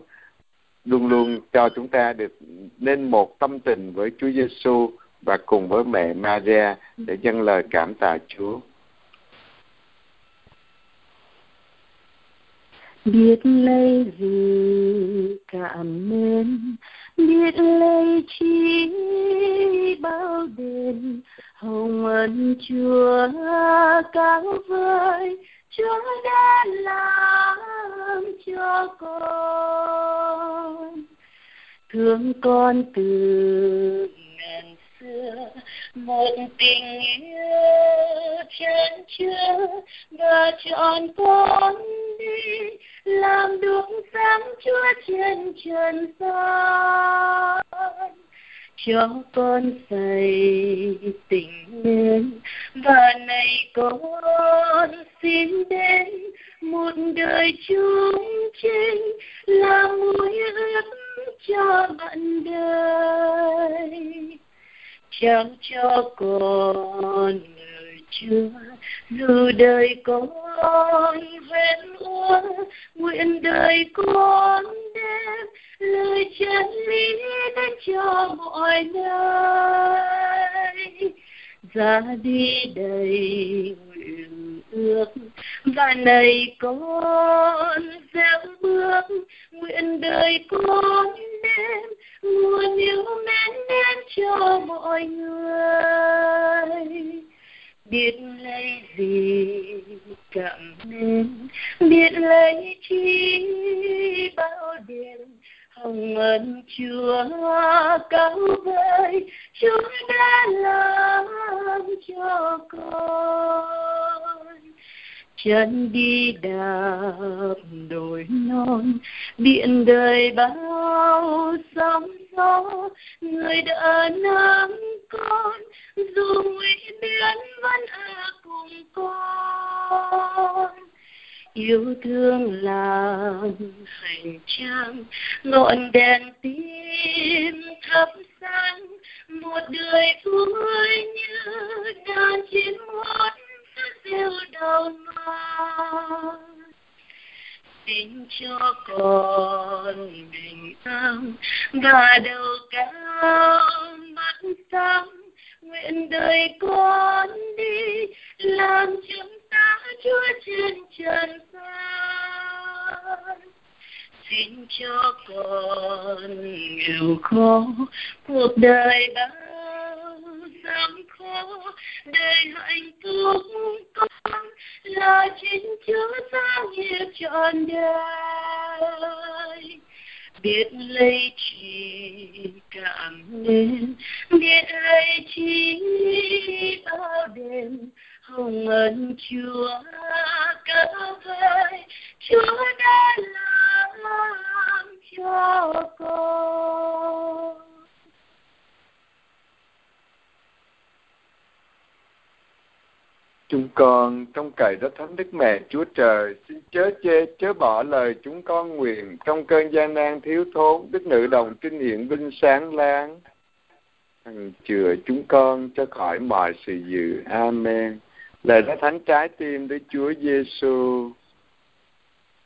luôn luôn cho chúng ta được nên một tâm tình với Chúa Giêsu và cùng với mẹ Maria để dâng lời cảm tạ Chúa. biết lấy gì cảm mến biết lấy chi bao đền hồng ân chúa cao vời, Chúa đã làm cho con thương con từ ngàn xưa một tình yêu chân chứa và chọn con đi, làm đuốc sáng chúa trên trần gian. Cho con say tình nên và này con xin đến, một đời chung chinh là mối ước cho bạn đời chẳng cho con lời chưa dù đời con vẫn uống, nguyện đời con đem lời chân lý đến cho mọi nơi. Ra đi đầy nguyện ước, và này con gieo bước, nguyện đời con đem nguồn yêu mến đến cho mọi người. Biết lấy gì cảm mến biết lấy chi bao điều hồng ân chúa cao vời. Chúa đã làm cho con chân đi đạp đồi non biển đời bao sóng gió, người đã nắm con, dù nguy biến vẫn ở cùng con. Yêu thương làm hành trang, ngọn đèn tim thắp sáng, một đời vui như đàn chim hót rêu đau mang xin cho con bình an và đầu cao mắt sáng nguyện đời con đi, làm chúng ta chúa trên trần gian. Xin cho con nghèo khó, cuộc đời bao gian khó đời hạnh phúc con là chính chúa giao nghiệp trọn đời. Biết lấy chỉ cảm nên, biết lấy chỉ bao đêm, hồng ân chúa cao vời. Chúa đã làm cho con Chúng con trong cậy đó thánh Đức Mẹ Chúa Trời, xin chớ chê, chớ bỏ lời chúng con nguyện trong cơn gian nan thiếu thốn, Đức Nữ Đồng Trinh hiện vinh sáng láng hằng chừa chúng con cho khỏi mọi sự dữ. Amen. Lời đã thánh trái tim Đức Chúa Giêsu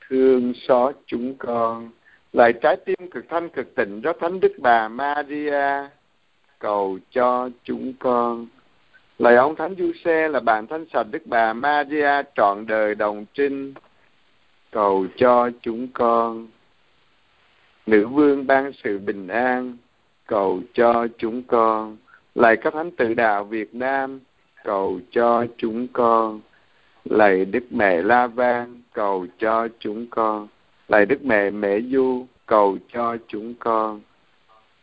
thương xót chúng con. lại trái tim cực thanh cực tịnh rất thánh Đức Bà Maria cầu cho chúng con. Lời ông Thánh Du Xe là bạn thánh sạch Đức Bà Maria trọn đời đồng trinh cầu cho chúng con. Nữ vương ban sự bình an cầu cho chúng con. Lạy các thánh tự đạo Việt Nam, cầu cho chúng con. Lạy Đức Mẹ La Vang cầu cho chúng con. Lạy Đức Mẹ Mẹ Du, cầu cho chúng con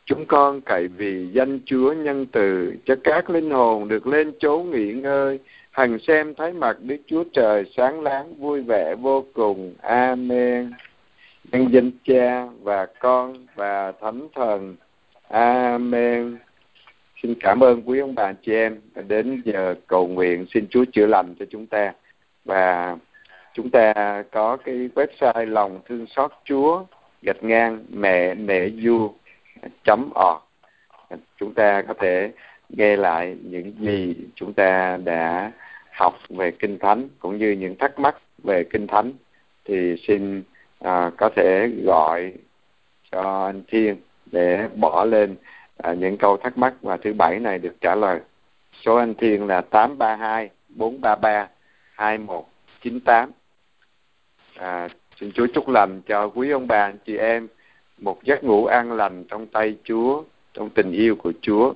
Chúng con cậy vì danh Chúa nhân từ cho các linh hồn được lên chốn nghỉ ngơi, hằng xem thấy mặt Đức Chúa Trời sáng láng vui vẻ vô cùng. Amen. Nhân danh Cha và Con và Thánh Thần. Amen. Xin cảm ơn quý ông bà chị em đến giờ cầu nguyện xin Chúa chữa lành cho chúng ta và chúng ta có cái website lòng thương xót Chúa gạch ngang mẹ mẹ du org chúng ta có thể nghe lại những gì chúng ta đã học về kinh thánh cũng như những thắc mắc về kinh thánh. Thì xin à, có thể gọi cho anh Thiên để bỏ lên à, những câu thắc mắc và thứ bảy này được trả lời. Số anh Thiên là tám ba hai bốn ba ba hai một chín tám. À, xin Chúa chúc lành cho quý ông bà anh chị em một giấc ngủ an lành trong tay Chúa, trong tình yêu của Chúa